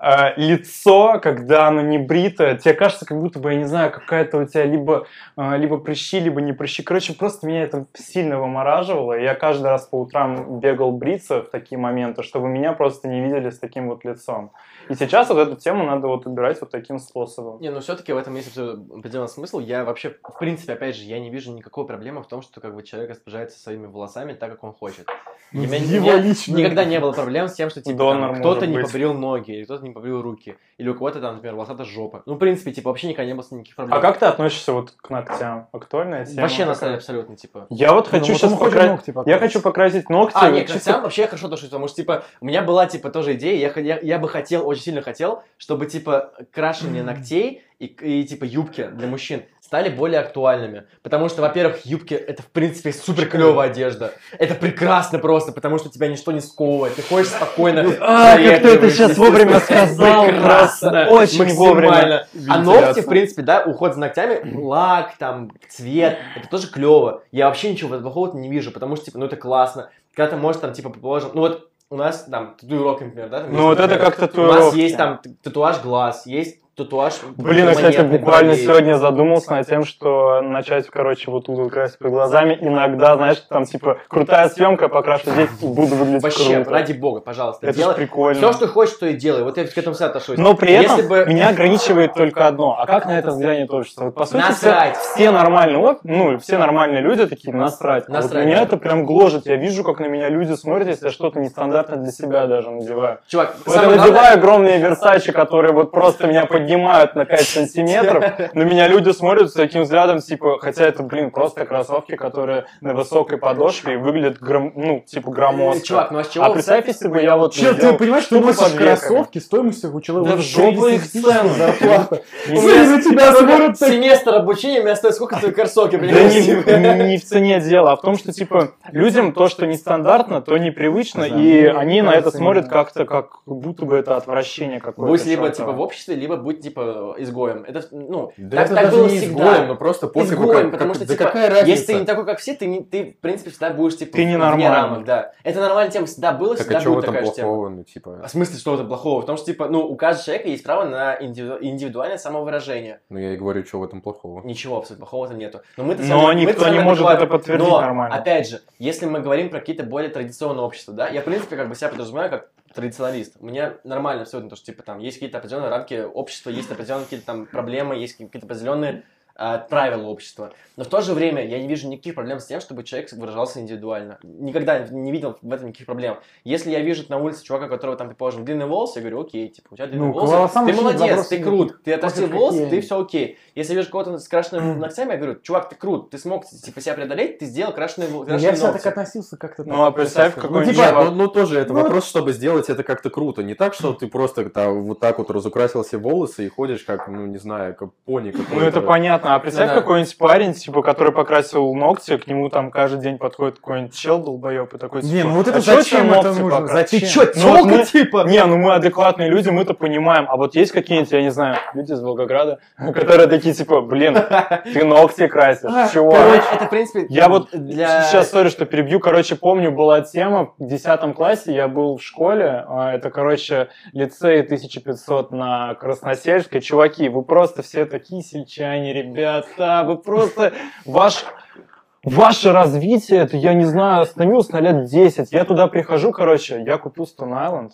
э, лицо, когда оно не брито, тебе кажется, как будто бы, я не знаю, какая-то у тебя либо, э, либо прыщи, либо не прыщи. Короче, просто меня это сильно вымораживало. Я каждый раз по утрам бегал бриться в такие моменты, чтобы меня просто не видели с таким вот лицом. И сейчас вот эту тему надо вот убирать вот таким способом. Не, ну все-таки в этом есть определенный смысл. Я вообще, в принципе, опять же, я не вижу никакой проблемы в том, что как бы человек распоряжается своими волосами так, как он хочет. Ну, У меня, его меня лично. никогда не было проблем с тем, что типа, там, кто-то не быть. побрил ноги, или кто-то не побрил руки. Или у кого-то там, например, волосатая жопа. Ну, в принципе, типа, вообще никогда не было никаких проблем. А как ты относишься вот к ногтям? Актуальная тема? Вообще на самом абсолютно, типа. Я вот Ну, хочу вот сейчас хочет покрасить... ногти Я покрасить. хочу покрасить ногти. А, нет, к чисто- ногтям вообще я хорошо отношусь, потому что, типа, у меня была, типа, тоже идея, я, я, я бы хотел, очень сильно хотел, чтобы, типа, крашение ногтей и, и, типа, юбки для мужчин стали более актуальными. Потому что, во-первых, юбки это, в принципе, супер клевая одежда. Это прекрасно просто, потому что тебя ничто не сковывает. Ты ходишь спокойно. А, как ты это сейчас вовремя сказал, Прекрасно. очень вовремя. А ногти, в принципе, да, уход за ногтями, лак, там, цвет, это тоже клево. Я вообще ничего плохого не вижу, потому что, типа, ну это классно. Когда ты можешь там, типа, предположим, ну вот у нас там татуировка, например, да? там Ну вот это как У нас есть там татуаж глаз, есть татуаж Блин, я, кстати, буквально бровей. сегодня задумался над тем, что начать, короче, вот вот красить под глазами. Иногда, знаешь, там, типа, крутая съемка, покрашу здесь, и буду выглядеть Вообще, круто. ради бога, пожалуйста, Это делай. прикольно. Все, что хочешь, то и делай. Вот я к этому всегда отношусь. Но при этом Если бы- меня ограничивает только одно. А как на это взглянет общество? Вот, по сути, все, Насрать. все нормальные, оп- ну, все нормальные люди такие, насрать. А вот Насрать, меня это прям гложет. Я вижу, как на меня люди смотрят, если я что-то нестандартное для себя даже надеваю. Чувак, Вот я надеваю огромные версачи, которые вот просто меня поднимают на 5 сантиметров. На меня люди смотрят с таким взглядом, типа, хотя это, блин, просто кроссовки, которые на высокой подошве и выглядят, гром- ну, типа, громоздко. Чувак, ну а с чего? А представь, если бы я вот Че, сделал ты понимаешь, что носишь кроссовки стоимостью у человека Да в жопу их цену. зарплата. Семестр обучения меня стоит сколько твои кроссовки, Да понимаешь? не, в цене дело, а в том, что, типа, людям то, что нестандартно, то непривычно, и они на это смотрят как-то, как будто бы это отвращение какое-то. Будь либо типа в обществе, либо будь типа изгоем. Это, ну, Да так, это так даже было не всегда. изгоем, но просто пофигу, Изгоем, как- потому как- что, да типа, какая разница? если ты не такой, как все, ты, не, ты в принципе, всегда будешь, типа, Ты вне ненормальный. рамок, да. Это нормальная тема, всегда было, Так всегда а в будет такая же тема. плохого? Ну, типа, А в смысле, что в этом плохого? Потому что, типа, ну, у каждого человека есть право на индивиду- индивидуальное самовыражение. ну я и говорю, что в этом плохого. Ничего абсолютно плохого там нету. Но, мы-то с Но мы-то никто не может это подтвердить Но, нормально. опять же, если мы говорим про какие-то более традиционные общества, да, я, в принципе, как бы себя подразумеваю как традиционалист. У меня нормально абсолютно то, что, типа, там, есть какие-то определенные рамки общества, есть определенные какие-то там проблемы, есть какие-то определенные правила общества. Но в то же время я не вижу никаких проблем с тем, чтобы человек выражался индивидуально. Никогда не видел в этом никаких проблем. Если я вижу на улице чувака, у которого там, предположим, длинные волосы, я говорю, окей, типа, у тебя длинные Ну, волосы, ты молодец, ты никаких. крут, ты отрастил волосы, ты все окей. Если я вижу кого-то с крашенными ногтями, я говорю, чувак, ты крут, ты смог типа себя преодолеть, ты сделал крашеные, Ну, крашеные Я ногти. так относился как-то. Ну, а представь, Ну, какой-нибудь типа, ну, ну, тоже это Ну, вопрос, чтобы сделать это как-то круто. Не так, что ты просто там вот так вот разукрасил себе волосы и ходишь как, ну, не знаю, как пони какой-то. Ну, это понятно. А представь, Ну да. какой-нибудь парень, типа, который покрасил ногти, к нему там каждый день подходит какой-нибудь чел долбоеб и такой, типа, Не, ну вот это «А чё зачем это нужно? покрасить?» Зачем? Ты чё, Ну, вот тёлка, мы- типа? Не, ну мы адекватные люди, мы-то понимаем. А вот есть какие-нибудь, я не знаю, люди из Волгограда, которые такие, типа, блин, ты ногти красишь, А, чувак. Короче, это, в принципе, Я вот сейчас, сори, что перебью, короче, помню, была тема в 10 классе, я был в школе, а, это, короче, лицей 1500 на Красносельской. Чуваки, вы просто все такие сельчане, ребята, вы просто... Ваш... Ваше развитие, это, я не знаю, остановилось на лет 10. Я туда прихожу, короче, я купил Stone Island.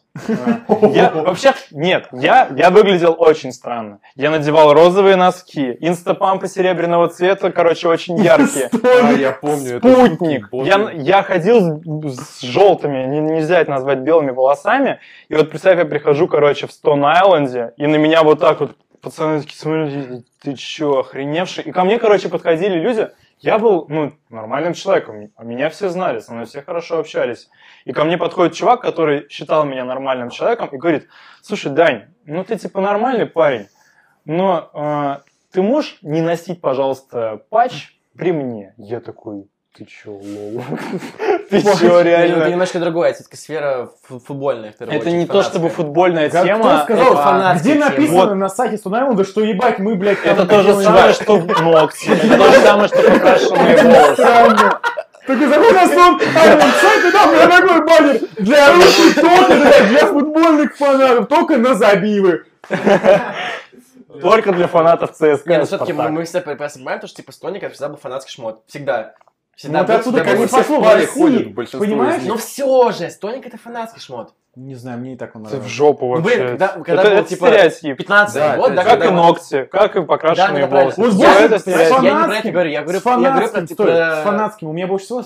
А, Я вообще... Нет, я, я выглядел очень странно. Я надевал розовые носки, инстапампы серебряного цвета, короче, очень яркие. А, я помню. это Спутник. Я, я ходил с, с желтыми, не- нельзя это назвать белыми волосами. И вот представь, я прихожу, короче, в Стон Айленде, и на меня вот так вот пацаны такие смотрят, ты чё, охреневший? И ко мне, короче, подходили люди, я был, ну, нормальным человеком, а меня все знали, со мной все хорошо общались. И ко мне подходит чувак, который считал меня нормальным человеком, и говорит, слушай, Дань, ну ты типа нормальный парень, но э, ты можешь не носить, пожалуйста, патч при мне? Я такой, ты чё, лол? Ты чё, ну, Это реально? немножко другое, это все-таки сфера фу- футбольная. Это не то чтобы футбольная тема. кто сказал, где написано на сайте Стонайланда, что ебать мы, блядь, там Это то же самое, что ногти. Это то же самое, что покрашенные волосы. Странно. Такой заходит на сон, а сайт, и там дорогой баннер для русских только, блядь, для футбольных фанатов, только на забивы. Только для фанатов ЦСКА. Не, ну все-таки мы, мы все прекрасно понимаем, то, что типа Стоник это всегда был фанатский шмот. Всегда. Всегда Ну, ты был, отсюда как бы в пошло в России, понимаешь? них. Ну все же, стоник это фанатский шмот. Не знаю, мне и так он Это в нравится. жопу Ну, вообще. блин, когда, когда это, был, это типа, стереотип. 15 Да, год, да, Как и вот- ногти, как и Да, покрашенные да, волосы. Вот Всё больше это с стереотип. Я не про это говорю, я говорю, с я говорю про, типа, с фанатским. У меня больше всего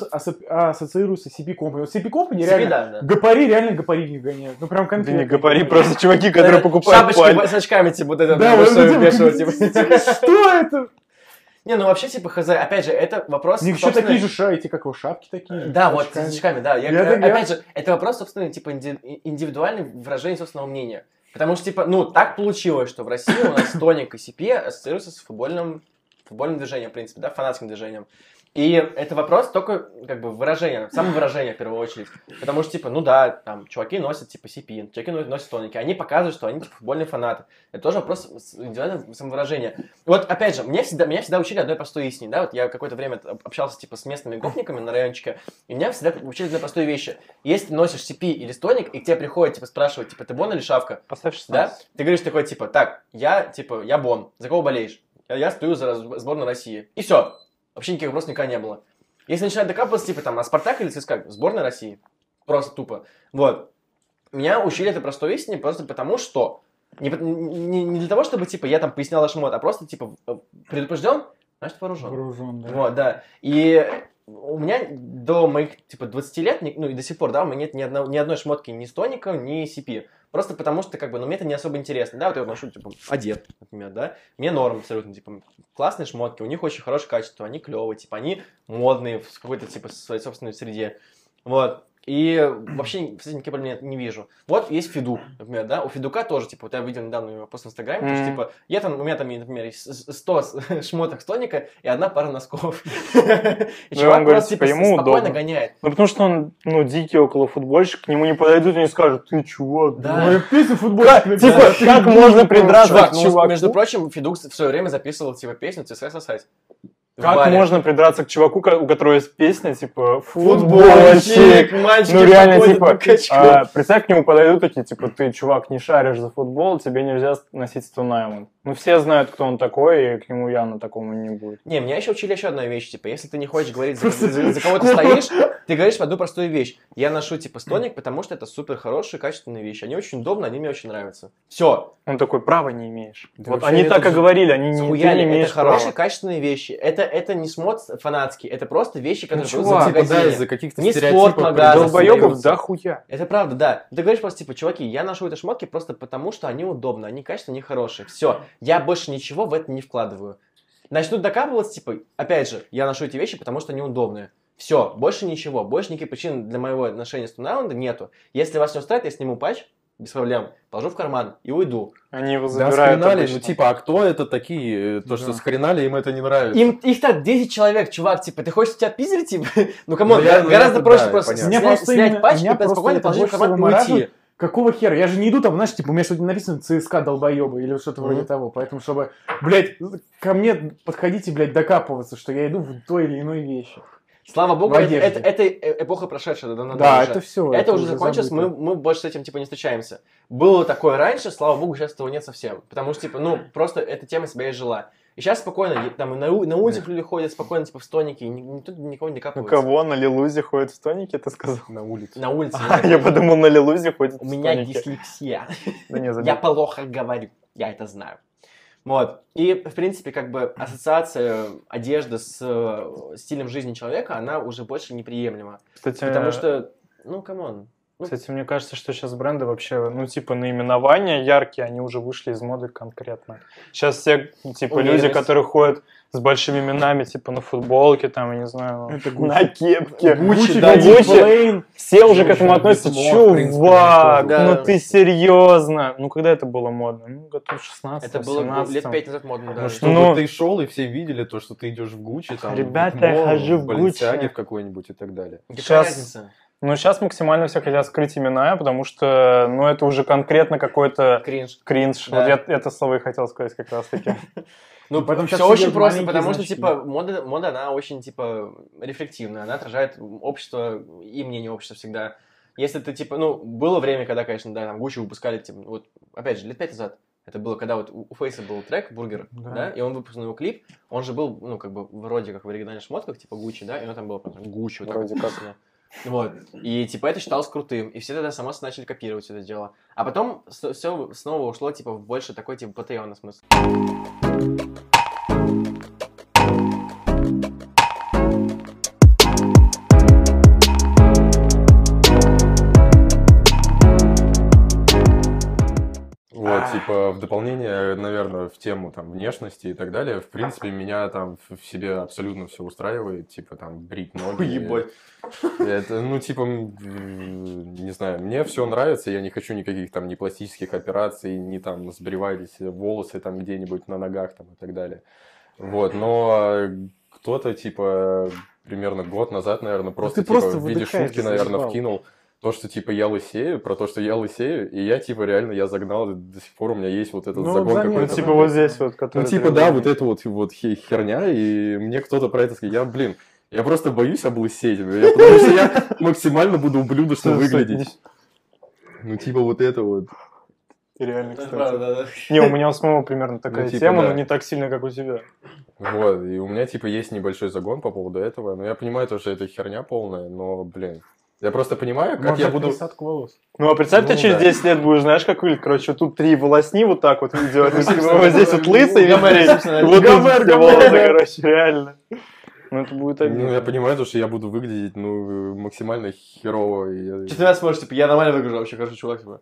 ассоциируется CP Company. Вот CP Company CP, реально да, да. гопари реально гопари не гоняют. Ну прям Да конкретно. не говори, просто чуваки, которые покупают Шапочки с очками, типа, вот это, Да, вот, вот типа. Что это? Не, ну вообще, типа, хз, опять же, это вопрос... У них собственно, такие же ша, эти как его шапки такие. Да, вот, очками. с очками, да. Я, Я так- я- опять же, это вопрос, собственно, типа, инди- индивидуальное выражение собственного мнения. Потому что, типа, ну, так получилось, что в России у нас тоник и CP ассоциируются с футбольным, футбольным движением, в принципе, да, фанатским движением. И это вопрос только, как бы, выражения, самовыражения в первую очередь. Потому что, типа, ну да, там, чуваки носят, типа, CP, чуваки носят, тоники, они показывают, что они, типа, футбольные фанаты. Это тоже вопрос индивидуального самовыражения. Вот, опять же, меня всегда, меня всегда учили одной простой истине, да, вот я какое-то время общался, типа, с местными гопниками на райончике, и меня всегда учили одной простой вещи. Если ты носишь CP или стоник, и к тебе приходят, типа, спрашивают, типа, ты Бон или Шавка, Поставь да? 16. Ты говоришь такой, типа, так, я, типа, я Бон, за кого болеешь? Я, я стою за сборную России. И все. Вообще никаких вопросов никогда не было. Если начинать докапываться, типа, там, а Спартак или ЦСКА? Сборная России. Просто тупо. Вот. Меня учили этой простой истине просто потому, что не, не- не для того, чтобы, типа, я там пояснял наш мод, а просто, типа, предупрежден, значит вооружен. Вооружен, да. Вот, да. И у меня до моих, типа, 20 лет, ну и до сих пор, да, у меня нет ни, одного, ни одной шмотки ни с тоником, ни CP. Просто потому что, как бы, ну, мне это не особо интересно, да, вот я вот ношу, типа, одет, например, да, мне норм абсолютно, типа, классные шмотки, у них очень хорошее качество, они клевые, типа, они модные в какой-то, типа, своей собственной среде, вот. И вообще, кстати, никаких проблем не вижу. Вот есть Фиду, например, да, у Фидука тоже, типа, вот я видел недавно его пост в Инстаграме, потому что, типа, я там, у меня там, например, есть с- 100 с- шмоток с тоника и одна пара носков. И Ну, чувак просто, типа, типа, спокойно гоняет. Ну, потому что он, ну, дикий около футбольщик, к нему не подойдут и не скажут, ты чувак. Да. Ой, песню футбольщик типа, как можно придраться Чувак, ну, между прочим, Фидук в свое время записывал, типа, песню «ЦСКА сосать». Как баре. можно придраться к чуваку, у которого есть песня, типа, Футбольщик, мальчики Ну, реально, типа, а, представь, к нему подойдут такие, типа, ты, чувак, не шаришь за футбол, тебе нельзя носить Стон Ну, все знают, кто он такой, и к нему явно такому не будет. Не, меня еще учили еще одной вещи, типа, если ты не хочешь говорить, за, за- за кого ты стоишь, ты говоришь одну простую вещь. Я ношу, типа, стоник, потому что это супер хорошие, качественные вещи. Они очень удобны, они мне очень нравятся. Все. Он такой, права не имеешь. Да вот они так и говорили, они не, ты Схуяли, не имеешь это хорошие, права. качественные вещи. Это, это не смот фанатский, это просто вещи, Ну, которые чувак, продаются в типа, да, из-за каких-то Не спорт стереотипов магазин, Долбоебов, продаются. да хуя. Это правда, да. Ты говоришь просто, типа, чуваки, я ношу эти шмотки просто потому, что они удобны, они качественные, они хорошие. Все, я больше ничего в это не вкладываю. Начнут докапываться, типа, опять же, я ношу эти вещи, потому что они удобные. Все, больше ничего, больше никаких причин для моего отношения с Тунаунда нету. Если вас не устраивает, я сниму патч, без проблем, положу в карман и уйду. Они его Да, забирают схренали, обычно. ну типа, а кто это такие? э, То, что Да. схренали, им это не нравится. Им, их так 10 человек, чувак, типа, ты хочешь тебя пиздили, типа? Ну, come on, Ну, я- ну, гораздо это проще да, просто понятно. снять, просто снять именно- патч и спокойно положить в карман и уйти. Какого хера? Я же не иду там, знаешь, типа, у меня что-то написано ЦСКА долбоебы или что-то Мгм. вроде того. Поэтому, чтобы, блядь, ко мне подходите, блядь, докапываться, что я иду в той или иной вещи. Слава богу, это, это, это эпоха прошедшая, да, Да, уже. это все. Это, уже закончилось, мы, мы больше с этим типа не встречаемся. Было такое раньше, слава богу, сейчас этого нет совсем. Потому что, типа, ну, просто эта тема себя изжила. И сейчас спокойно, там и на, на улицах люди ходят спокойно, типа, в стонике, и ни- никто никого не Ну капывается. кого на Лилузе ходит в тонике, ты сказал? На улице. На улице. А, я подумал, на Лилузе ходит У в меня дислексия. Да не, забей. Я плохо говорю, я это знаю. Вот. И, в принципе, как бы ассоциация одежды с э, стилем жизни человека, она уже больше неприемлема. Кстати, Потому что, ну, come on. Ну, Кстати, мне кажется, что сейчас бренды вообще, ну, типа, наименования яркие, они уже вышли из моды конкретно. Сейчас все, типа, люди, Уверенность. которые ходят с большими именами, типа, на футболке, там, я не знаю, Это Gucci. на кепке. Гуччи, да. Plain. Все уже к этому ну, относятся. Чувак, да. ну ты серьезно? Ну, когда это было модно? Ну, год в 16 это было 17 лет пять назад модно, да. Ну, чтобы Ну- ты шел и все видели то, что ты идешь в Гуччи, там, Ребята, я хожу в Balenciaga Gucci. в какой-нибудь и так далее. Какая Сейчас- разница? Ну, сейчас максимально все хотят скрыть имена, потому что, ну, это уже конкретно какой-то Кринж. кринж. Да. Вот я это слово и хотел сказать как раз-таки. Ну, Поэтому щас все очень просто, потому что, типа, мода, мода, она очень, типа, рефлективная, она отражает общество и мнение общества всегда. Если ты, типа, ну, было время, когда, конечно, да, там, Гуччи выпускали, типа, вот, опять же, лет пять назад, Это было, когда вот у Фейса был трек «Бургер», Да. да. и он выпустил его клип, он же был, ну, как бы, вроде как в оригинальных шмотках, типа Гуччи, да, и он там был Гуччи, вот так Вроде вот как. Вот. И, типа, это считалось крутым. И все тогда само начали копировать это дело. А потом все снова ушло, типа, в больше такой, типа, патреонный смысл. Типа, в дополнение, наверное, в тему там внешности и так далее, в принципе, меня там в себе абсолютно все устраивает, типа, там, брить ноги. Ебать. Это, ну, типа, не знаю, мне все нравится, я не хочу никаких там ни пластических операций, ни там сбривать волосы там где-нибудь на ногах там и так далее. Вот, но кто-то, типа, примерно год назад, наверное, просто, ты просто типа, в виде шутки, наверное, вкинул то, что, типа, я лысею, про то, что я лысею, и я, типа, реально, я загнал, до сих пор у меня есть вот этот Ну, загон заметно, Ну, какой-то. типа вот здесь вот, Ну, который... типа, ты да, вот это вот, вот хе- херня, и мне кто-то про это сказал. Я, блин, я просто боюсь облысеть, я- потому что я максимально буду ублюдочно выглядеть. Ну, типа, вот это вот. Реально, кстати. правда, да, да. Не, у меня у самого примерно такая Ну, типа, тема, да. но не так сильно, как у тебя. Вот, и у меня, типа, есть небольшой загон по поводу этого, но я понимаю то, что это херня полная, но, блин, я просто понимаю, как Может, я буду... волос. Ну, а представь, ты Ну, через да. 10 лет будешь, знаешь, как выглядит. Короче, тут три волосни вот так вот делать. ну, типа, Вот здесь вот лысый, вот тут волосы, короче, реально. Ну, это будет обидно. Ну, я понимаю то, что я буду выглядеть, ну, максимально херово. и я- Что ты нас сможешь, типа, я нормально выгляжу вообще, хороший чувак, типа.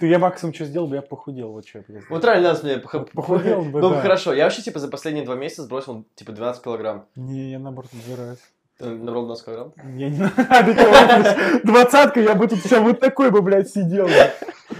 Ты, я максимум что сделал бы, я похудел, вот что я. Вот реально нас мне пох- Похудел бы, да. хорошо. Я вообще, типа, за последние два месяца сбросил, типа, 12 килограмм. Не, я наоборот убираюсь. Ты набрал 12 килограмм? Я не надо. Двадцатка, я бы тут сейчас вот такой бы, блядь, сидел.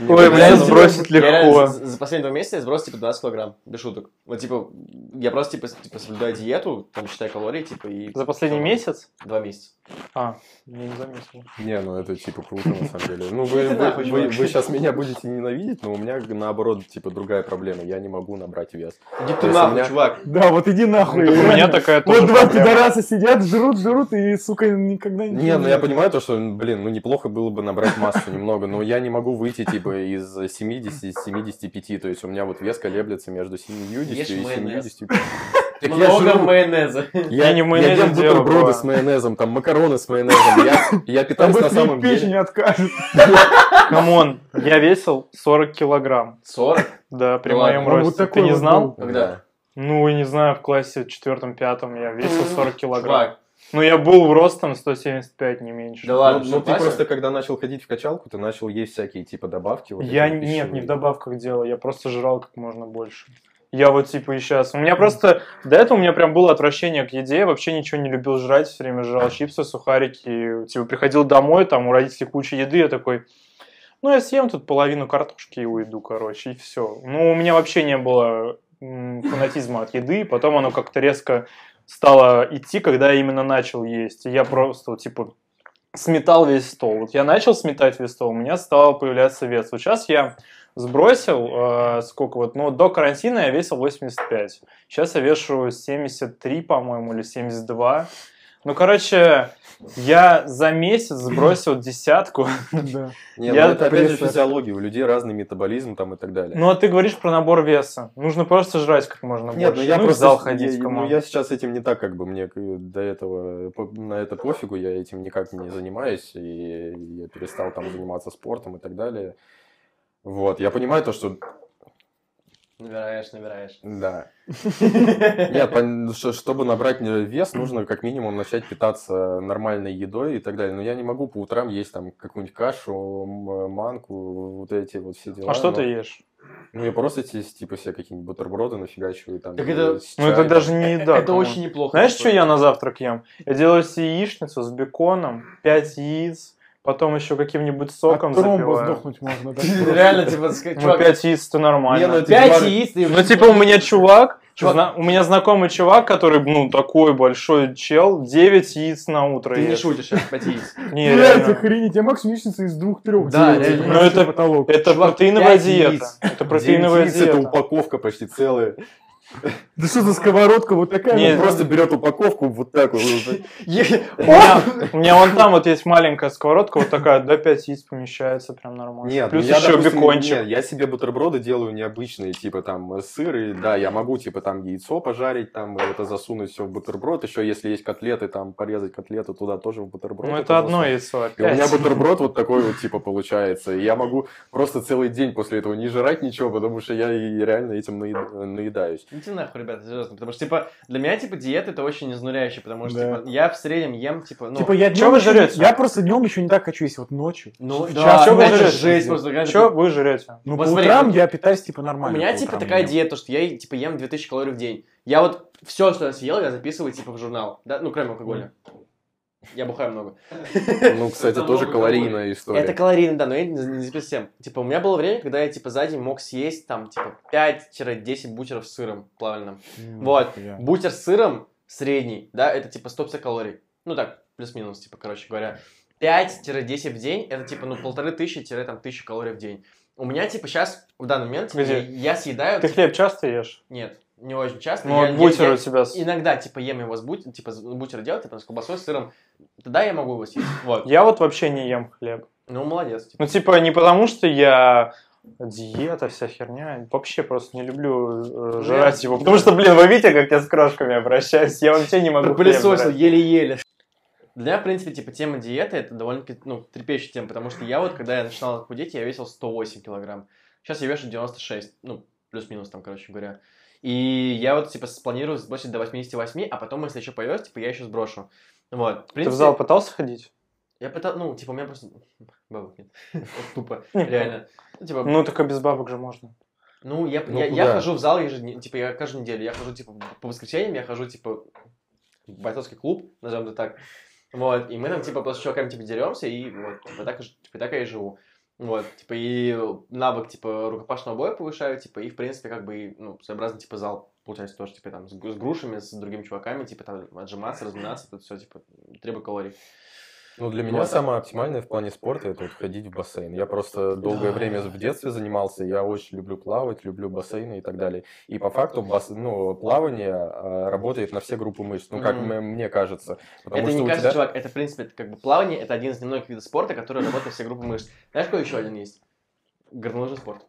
Ой, Я бля, реально- сбросить легко. За, последние два месяца я сбросил, типа, 20 килограмм. Без шуток. Вот, типа, я просто, типа, типа соблюдаю диету, там, считаю калории, типа, и... За последний месяц? Два месяца. А, я не заметил. Не, ну это типа круто на самом деле. Ну вы, вы, чувак. сейчас меня будете ненавидеть, но у меня наоборот типа другая проблема. Я не могу набрать вес. Иди ты нахуй, меня- чувак. Да, вот иди нахуй. У меня такая тоже Вот два пидораса сидят, жрут, жрут, и, сука, никогда не... Не, ну я понимаю то, что, блин, ну неплохо было бы набрать массу немного, но я не могу выйти типа из 70-75, то есть у меня вот вес колеблется между 70 Ешь и майонез. 75. Так я Много жру- майонеза. Я не в майонезе ем делаю, бутерброды с майонезом, там макароны с майонезом. Я, я питаюсь на самом печень деле. откажет. Come on, я весил 40 килограмм. 40? Да, при Ну моем росте. Ты не знал? Когда? Ну, я не знаю, в классе четвертом-пятом я весил 40 килограмм. Ну, я был ростом 175, не меньше. да ладно, Ну, ну, ты просто, когда начал ходить в качалку, ты начал есть всякие типа добавки. вот Я эти нет, не в добавках делал, я просто жрал как можно больше. Я вот типа и сейчас. У меня просто до этого у меня прям было отвращение к еде, я вообще ничего не любил жрать, все время жрал чипсы, сухарики. Типа приходил домой, там у родителей куча еды, я такой, ну я съем тут половину картошки и уйду, короче, и все. Ну у меня вообще не было фанатизма от еды, потом оно как-то резко стало идти, когда я именно начал есть. И я просто типа сметал весь стол. Вот я начал сметать весь стол, у меня стал появляться вес. Вот сейчас я сбросил, э, сколько вот, ну, до карантина я весил 85. Сейчас я вешу 73, по-моему, или 72. Ну, короче, я за месяц сбросил десятку. Да. Не, Я ну это опять же физиология, у людей разный метаболизм там и так далее. Ну, а ты говоришь про набор веса. Нужно просто жрать как можно Нет, больше. ну я ну, в просто зал ходить я, ну, я сейчас этим не так, как бы мне до этого на это пофигу, я этим никак не занимаюсь, и я перестал там заниматься спортом и так далее. Вот, я понимаю то, что Набираешь, набираешь. да. Нет, ш- чтобы набрать вес, нужно как минимум начать питаться нормальной едой и так далее. Но я не могу по утрам есть там какую-нибудь кашу, манку, вот эти вот все дела. А что но- ты ешь? Ну, я просто типа себе какие-нибудь бутерброды нафигачиваю там. Так это- Ну, это даже не еда. Это очень неплохо. Знаешь, что я на завтрак ем? Я делаю себе яичницу с беконом, 5 яиц, потом еще каким-нибудь соком От тромба запиваю. сдохнуть можно, да? Реально, типа, Ну, чувак, 5 яиц это нормально. Не, ну пять яиц, ты Ну, типа, у меня чувак, Чувак. зна- у меня знакомый чувак, который, ну, такой большой чел, 9 яиц на утро Ты не ест. шутишь, сейчас, пять яиц. Не, Блять, реально. охренеть, я максимум яичница из двух-трех Да, делаю, реально. типа, Ну, это- потолок. Это Чувак, протеиновая пять диета. яиц. Это протеиновая Девять яиц, это диета. упаковка почти целая. Да что за сковородка вот такая? Не, Он просто берет упаковку вот так вот. У меня, вон там вот есть маленькая сковородка, вот такая, до 5 яиц помещается, прям нормально. Нет, Плюс ну еще бекончик. нет, я себе бутерброды делаю необычные, типа там сыр, и да, я могу типа там яйцо пожарить, там это засунуть все в бутерброд, еще если есть котлеты, там порезать котлету туда тоже в бутерброд. Ну это одно яйцо И у меня опять. бутерброд вот такой вот типа получается. И я могу просто целый день после этого не жрать ничего, потому что я реально этим наед- наедаюсь. Идите нахуй, ребята, серьезно. Потому что, типа, для меня, типа, диета это очень изнуряюще, потому что, Да. типа, я в среднем ем, типа, ну... Типа я днем вы жрете? Я просто днем еще не так хочу, если вот ночью. ну, да, чё вы жрете? жесть просто. Что ты- вы жрете? Ну, по утрам я питаюсь типа У нормально. меня, по типа, такая диета, что я, типа, ем 2000 калорий в день. Я вот все, что я съел, я записываю, типа, в журнал. Да? Ну, кроме алкоголя. Я бухаю много. Ну, кстати, тоже калорийная история. Это калорийно, да, но я не не записываю. Типа, у меня было время, когда я, типа, за день мог съесть, там, типа, 5-10 бутеров с сыром плавленным. Вот. Бутер с сыром средний, да, это, типа, 150 калорий. Ну, так, плюс-минус, типа, короче говоря. 5-10 в день, это, типа, ну, полторы тысячи-там, тысячу калорий в день. У меня, типа, сейчас, в данный момент, типа, я съедаю... Ты типа, хлеб часто ешь? Нет, не очень часто. Ну, Я- я- бутер я- у тебя... Иногда, типа, ем его с бутер, типа, бутер делать, типа, с колбасой, с сыром. Тогда я могу его съесть. Вот. Я вот вообще не ем хлеб. Ну, молодец. Типа. Ну, типа, не потому что я диета, вся херня. Вообще просто не люблю э, жрать его. Потому что, блин, вы видите, как я с крошками обращаюсь? Я вообще не могу хлеб Пылесосил брать. еле-еле. Для меня, в принципе, типа, тема диеты, это довольно-таки, ну, трепещущая тема, потому что я вот, когда я начинал худеть, я весил 108 килограмм. Сейчас я вешу 96, ну, плюс-минус там, короче говоря. И я вот, типа, спланирую сбросить до 88, а потом, если еще появилось, типа, я еще сброшу. Вот. В Ты в принципе, зал пытался ходить? Я пытался, ну, типа, у меня просто... Бабок нет. Вот Тупо, реально. Ну, типа, Ну, так и без бабок же можно. Ну, я, Ну, я, я хожу в зал ежедневно, типа, я каждую неделю, я хожу, типа, по воскресеньям, я хожу, типа, в бойцовский клуб, назовем это так, вот, и мы там, типа, просто с чуваками, типа, деремся, и вот, типа, так, типа, так я и живу, вот, типа, и навык, типа, рукопашного боя повышаю, типа, и, в принципе, как бы, ну, своеобразный, типа, зал, получается, тоже, типа, там, с, с грушами, с другими чуваками, типа, там, отжиматься, разминаться, это все, типа, требует калорий. Ну, для меня самое оптимальное в плане спорта это вот ходить в бассейн. Я просто долгое время в детстве занимался, я очень люблю плавать, люблю бассейны и так далее. И по факту бас... ну, плавание а, работает на все группы мышц, ну, как м- мне кажется. Это что не кажется, тебя- чувак, это, в принципе, как бы, плавание, это один из немногих видов спорта, который работает на все группы мышц. Знаешь, какой еще один есть? Горнолыжный спорт.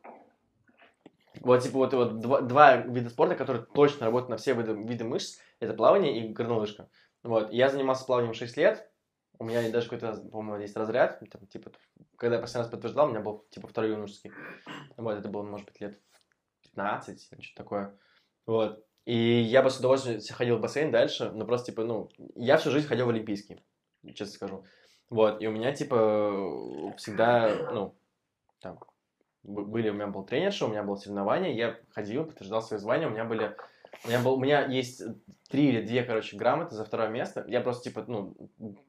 Вот, типа, вот, вот два, два вида спорта, которые точно работают на все виды, виды мышц, это плавание и горнолыжка. Вот, я занимался плаванием 6 лет, у меня даже какой-то, по-моему, есть разряд, там, типа, когда я последний раз подтверждал, у меня был, типа, второй юношеский. Вот, это было, может быть, лет 15 или что-то такое. Вот. И я бы с удовольствием ходил в бассейн дальше, но просто, типа, ну, я всю жизнь ходил в Олимпийский, честно скажу. Вот, и у меня, типа, всегда, ну, там, были, у меня был тренерша, у меня было соревнование, я ходил, подтверждал свои звания, у меня были, у меня, был, у меня есть три или две, короче, грамоты за второе место, я просто, типа, ну,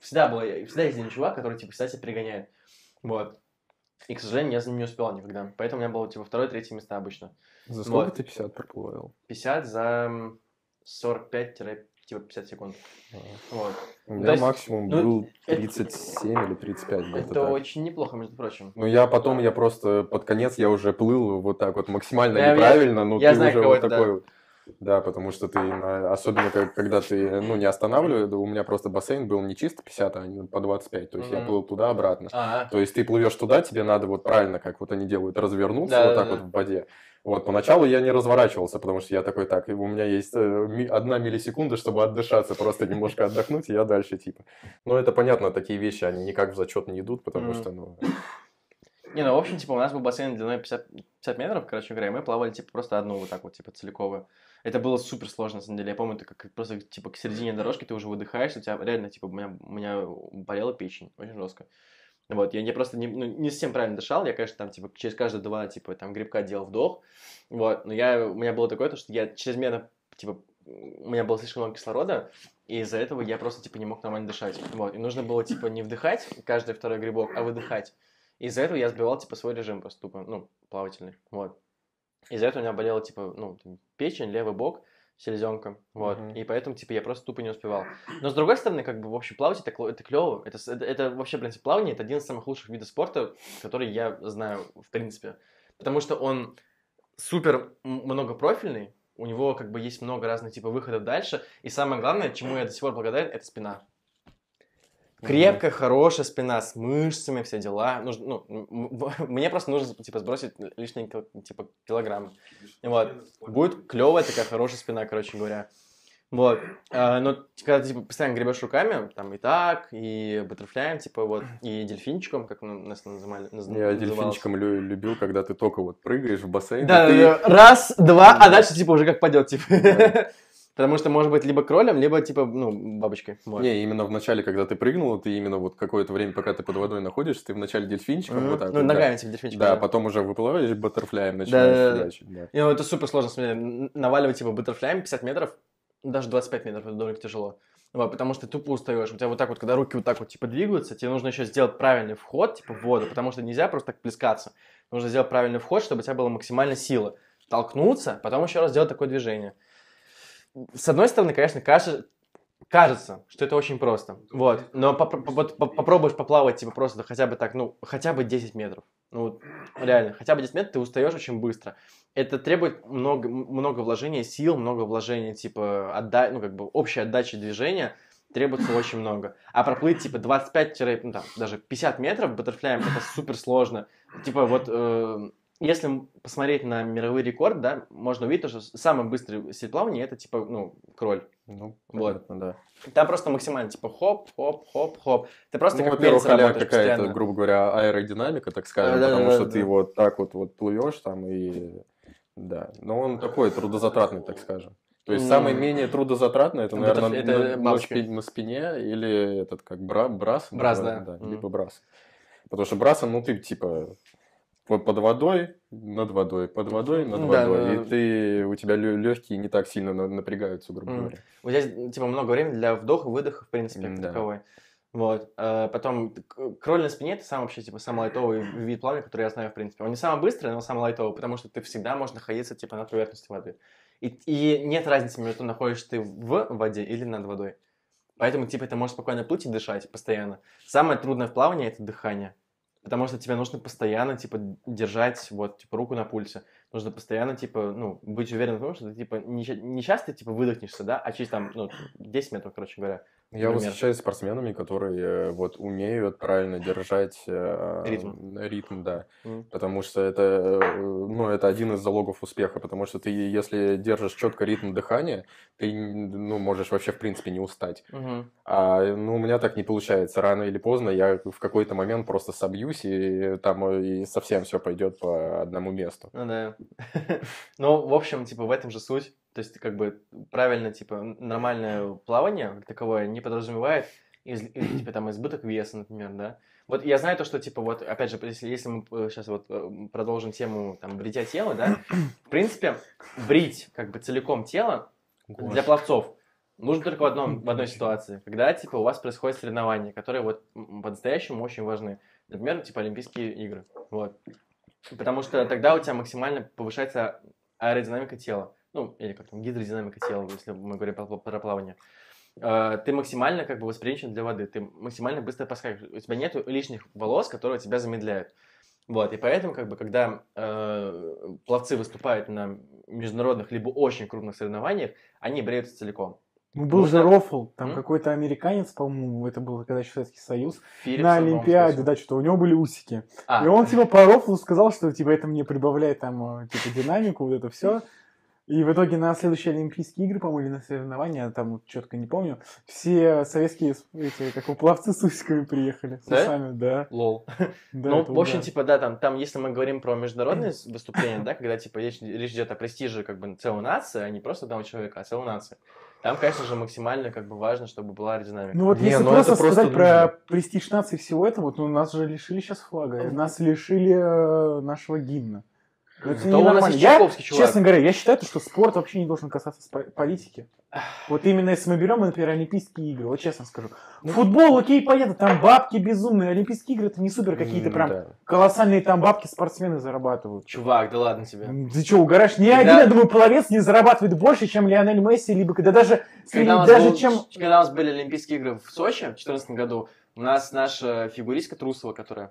всегда был, всегда есть один чувак, который, типа, всегда себя перегоняет, вот. И, к сожалению, я за ним не успевал никогда. Поэтому у меня было, типа, второе, третье места обычно. За сколько Вот. ты 50 проплывал? 50 за м, 45-50 секунд. Вот. У меня есть, максимум ну, был это- 37 или 35 где-то Это так. очень неплохо, между прочим. Ну, я потом, я просто под конец, я уже плыл вот так вот максимально Я- я- неправильно, но я ты знаю, уже вот это, да. такой вот. Да, потому что ты, особенно когда ты, ну, не останавливаешь, у меня просто бассейн был не чисто 50, а по 25, то есть я Мгм. плыл туда-обратно. А, То есть ты плывешь туда, тебе надо вот правильно, как вот они делают, развернуться Да, вот так да. вот в воде. Вот, поначалу я не разворачивался, потому что я такой, так, у меня есть э, одна миллисекунда, чтобы отдышаться, просто немножко отдохнуть, и я дальше, типа. Ну, это понятно, такие вещи, они никак в зачет не идут, потому Мгм. что, ну, Не, ну, в общем, типа, у нас был бассейн длиной 50, 50 метров, короче говоря, и мы плавали, типа, просто одну вот так вот, типа, целиковую. Это было супер сложно, на самом деле. Я помню, ты как просто, типа, к середине дорожки ты уже выдыхаешь, у тебя реально, типа, у меня, у меня болела печень, очень жестко. Вот, я, я просто не, ну, не совсем правильно дышал, я, конечно, там, типа, через каждые два, типа, там, грибка делал вдох, вот, но я, у меня было такое, то, что я чрезмерно, типа, у меня было слишком много кислорода, и из-за этого я просто, типа, не мог нормально дышать, вот, и нужно было, типа, не вдыхать каждый второй грибок, а выдыхать. Из-за этого я сбивал, типа, свой режим просто тупо, ну, плавательный, вот. Из-за этого у меня болела, типа, ну, печень, левый бок, селезенка, вот. Мгм. И поэтому, типа, я просто тупо не успевал. Но, с другой стороны, как бы, в общем, плавать это, это клево. Это, это, это вообще, в принципе, плавание это один из самых лучших видов спорта, который я знаю, в принципе. Потому что он супер многопрофильный, у него как бы есть много разных типа выходов дальше. И самое главное, чему я до сих пор благодарен, это спина. Крепкая, хорошая спина с мышцами, все дела. Нужно, ну, мне просто нужно типа сбросить лишние кил- типа килограммы. Вот. Будет клевая такая хорошая спина, короче говоря. Вот. А, но когда ты типа, постоянно гребешь руками, там и так, и баттерфляем, типа вот, и дельфинчиком, как ну, нас называли. наз- Я называлось. дельфинчиком лю- любил, когда ты только вот прыгаешь в бассейн. Да, ты- раз, два, а Да. дальше типа уже как пойдет, типа. Да. Потому что может быть либо кролем, либо типа, ну, бабочкой. Вот. Не, именно в начале, когда ты прыгнул, ты именно вот какое-то время, пока ты под водой находишься, ты вначале дельфинчиком Мгм. вот так Ну, вот, да. ногами типа дельфинчик. Да, потом уже выплываешь, баттерфляем Да, начинаешь да, да. фигачить, да. И, ну, это супер сложно, смотри, наваливать типа баттерфляем 50 метров, даже 25 метров, это довольно тяжело. Вот, потому что ты тупо устаешь. У тебя вот так вот, когда руки вот так вот типа двигаются, тебе нужно еще сделать правильный вход, типа в воду, потому что нельзя просто так плескаться. Нужно сделать правильный вход, чтобы у тебя была максимальная сила. Толкнуться, потом еще раз сделать такое движение. С одной стороны, конечно, кажется, кажется, что это очень просто. Вот. Но поп- вот поп- попробуешь поплавать, типа, просто хотя бы так, ну, хотя бы 10 метров. Ну, вот, реально, хотя бы 10 метров ты устаешь очень быстро. Это требует много, много вложения сил, много вложения, типа, отда... ну, как бы, общей отдачи движения требуется очень много. А проплыть, типа, 25, ну, там, даже 50 метров баттерфляем, это супер сложно. Типа, вот, э, если посмотреть на мировой рекорд, да, можно увидеть, то, что самый быстрый стиль плавания, это, типа, ну, кроль. Ну, Вот. понятно, да. Там просто максимально, типа, хоп, хоп, хоп, хоп. Ты просто Ну, как во-первых, работаешь какая-то, постоянно. грубо говоря, аэродинамика, так скажем, Да, да, потому да, что да, ты да. вот так вот, вот плывешь там и... Да, но он такой трудозатратный, так скажем. То есть М. самое менее трудозатратное, это, Это- наверное, это на, на спи- на спине или этот как бра, брас. Брас, называют, да. Мгм. Либо брас. Потому что брасом, ну, ты типа под водой, над водой, под водой, над Да, водой. да, и ты, у тебя легкие не так сильно на- напрягаются, грубо Мгм. говоря. Вот здесь, типа, много времени для вдоха, выдоха, в принципе, как Да. таковой. Вот. Э, Потом кроль на спине это самый вообще типа самый лайтовый вид плавания, который я знаю в принципе. Он не самый быстрый, но самый лайтовый, потому что ты всегда можешь находиться типа над поверхностью воды. И, и нет разницы между том, находишься ты в воде или над водой. Поэтому типа ты можешь спокойно плыть и дышать постоянно. Самое трудное в плавании это дыхание. Потому что тебе нужно постоянно, типа, держать, вот, типа, руку на пульсе. Нужно постоянно, типа, ну, быть уверенным в том, что ты, типа, не, не часто, типа, выдохнешься, да, а через, там, ну, 10 метров, короче говоря. Я Например. восхищаюсь спортсменами, которые э, вот умеют правильно держать э, Ритм. ритм, да. Мгм. Потому что это, э, ну, это один из залогов успеха, потому что ты, если держишь четко ритм дыхания, ты, ну, можешь вообще, в принципе, не устать. Мгм. А, ну, у меня так не получается. Рано или поздно я в какой-то момент просто собьюсь, и там э, и совсем все пойдет по одному месту. Ну да. Ну, в общем, типа, в этом же суть. То есть, как бы, правильно, типа, нормальное плавание, как таковое, не подразумевает, из, из- типа, там, избыток веса, например, да. Вот я знаю то, что, типа, вот, опять же, если, если мы сейчас вот э, продолжим тему, там, бритья тела, да, в принципе, брить, как бы, целиком тело для пловцов нужно только в, одном, в одной ситуации, когда, типа, у вас происходит соревнования, которые вот по-настоящему очень важны. Например, типа, Олимпийские игры, вот. Потому что тогда у тебя максимально повышается аэродинамика тела. Ну, или как там, гидродинамика тела, если мы говорим про, плавание. Э, Ты максимально как бы восприимчив для воды, ты максимально быстро поскакиваешь. У тебя нет лишних волос, которые тебя замедляют. Вот, и поэтому, как бы, когда э, пловцы выступают на международных либо очень крупных соревнованиях, они бреются целиком. Ну, был же Нужно- рофл, там М? какой-то американец, по-моему, это был когда еще Советский Союз, Филлипсон, на Олимпиаде, да, что-то у него были усики. А, И он типа по рофлу сказал, что типа это мне прибавляет там э, типа динамику, вот это все. И в итоге на следующие Олимпийские игры, по-моему, или на соревнования, там вот четко не помню, все советские эти, как у пловцы с усиками приехали. С Да? усами, да. лол. да ну, в общем, типа, да, там, там, если мы говорим про международные выступления, да, когда, типа, речь, речь идет о престиже, как бы, целой нации, а не просто одного человека, а целой нации. Там, конечно же, максимально, как бы, важно, чтобы была аэродинамика. Ну вот Не, если ну просто это просто сказать про престиж нации всего этого, вот, ну нас же лишили сейчас флага, нас лишили э, нашего гимна. Ну, это Зато у нас есть Я, чувак. честно говоря, я считаю, что спорт вообще не должен касаться политики. Вот именно если мы берем, например, Олимпийские игры, вот честно скажу. Футбол, окей, понятно, там бабки безумные. Олимпийские игры это не супер какие-то прям да. колоссальные там бабки спортсмены зарабатывают. Чувак, да ладно тебе. Ты что, угораешь? Ни Когда- один, я думаю, пловец не зарабатывает больше, чем Лионель Месси, либо когда даже, Когда даже был- чем... когда у нас были Олимпийские игры в Сочи в 2014 году, у нас наша фигуристка Трусова, которая...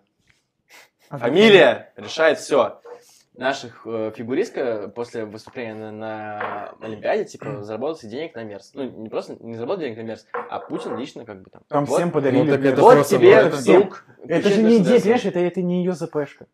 Фамилия решает все. Наших э, фигуристка после выступления на, на Олимпиаде, типа, заработал себе денег на Мерс. Ну, не просто не заработал денег на Мерс, а Путин лично как бы там. Там вот, всем подарили. ну, так блин. это вот тебе было- вдруг... Это же не идея, понимаешь, это, это не ее ЗПшка.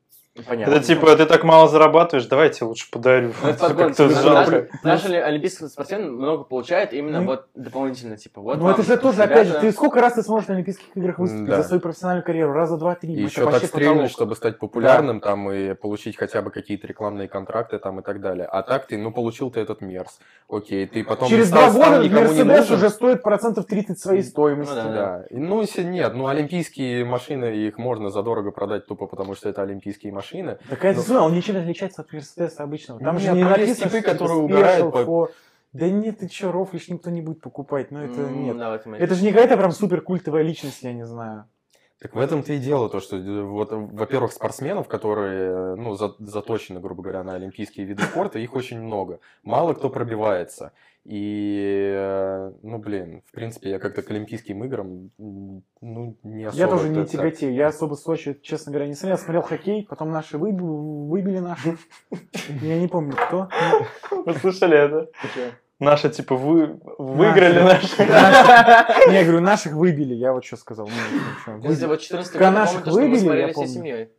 Понятно. Это типа, ты так мало зарабатываешь, давайте лучше подарю. Наши, наши ли- олимпийские спортсмены много получают именно Ну, вот дополнительно, типа, вот Ну это же тоже, опять же, ты сколько раз ты сможешь на Олимпийских играх выступить за свою профессиональную карьеру? Раза два, три. И Ну, еще так потолок. чтобы стать популярным там и получить хотя бы какие-то рекламные контракты там и так далее. А так ты, ну, получил ты этот мерз. Окей, ты потом Через два года Мерседес уже стоит процентов 30 своей стоимости. Ну да. Ну, если нет, ну, олимпийские машины, их можно задорого продать тупо потому, что это олимпийские машины. Такая Ну, ну, он ничем не отличается от Мерседеса обычного. Там Нет, же не написано, типы, что которые угорают по- Да нет, ты че, рофлишь, никто не будет покупать. Ну это нет. Это же не какая-то прям супер культовая личность, я не знаю. Так в этом-то и дело, то, что, э, вот, э, во-первых, спортсменов, которые, э, ну, за- заточены, грубо говоря, на олимпийские виды спорта, их очень много. Мало кто пробивается. И, э, ну, блин, в принципе, я как-то к олимпийским играм, ну, не особо... Я тоже не тяготею. Я особо Сочи, честно говоря, не смотрел. Смотрел хоккей, потом наши выбили, выбили наши. Я не помню, кто. Вы слышали это? Наши, типа, вы выиграли наши. Не, я говорю, наших выбили. Я вот что сказал. Ну, Если вот 14 Когда год, я наших выбили, смотрели я помню.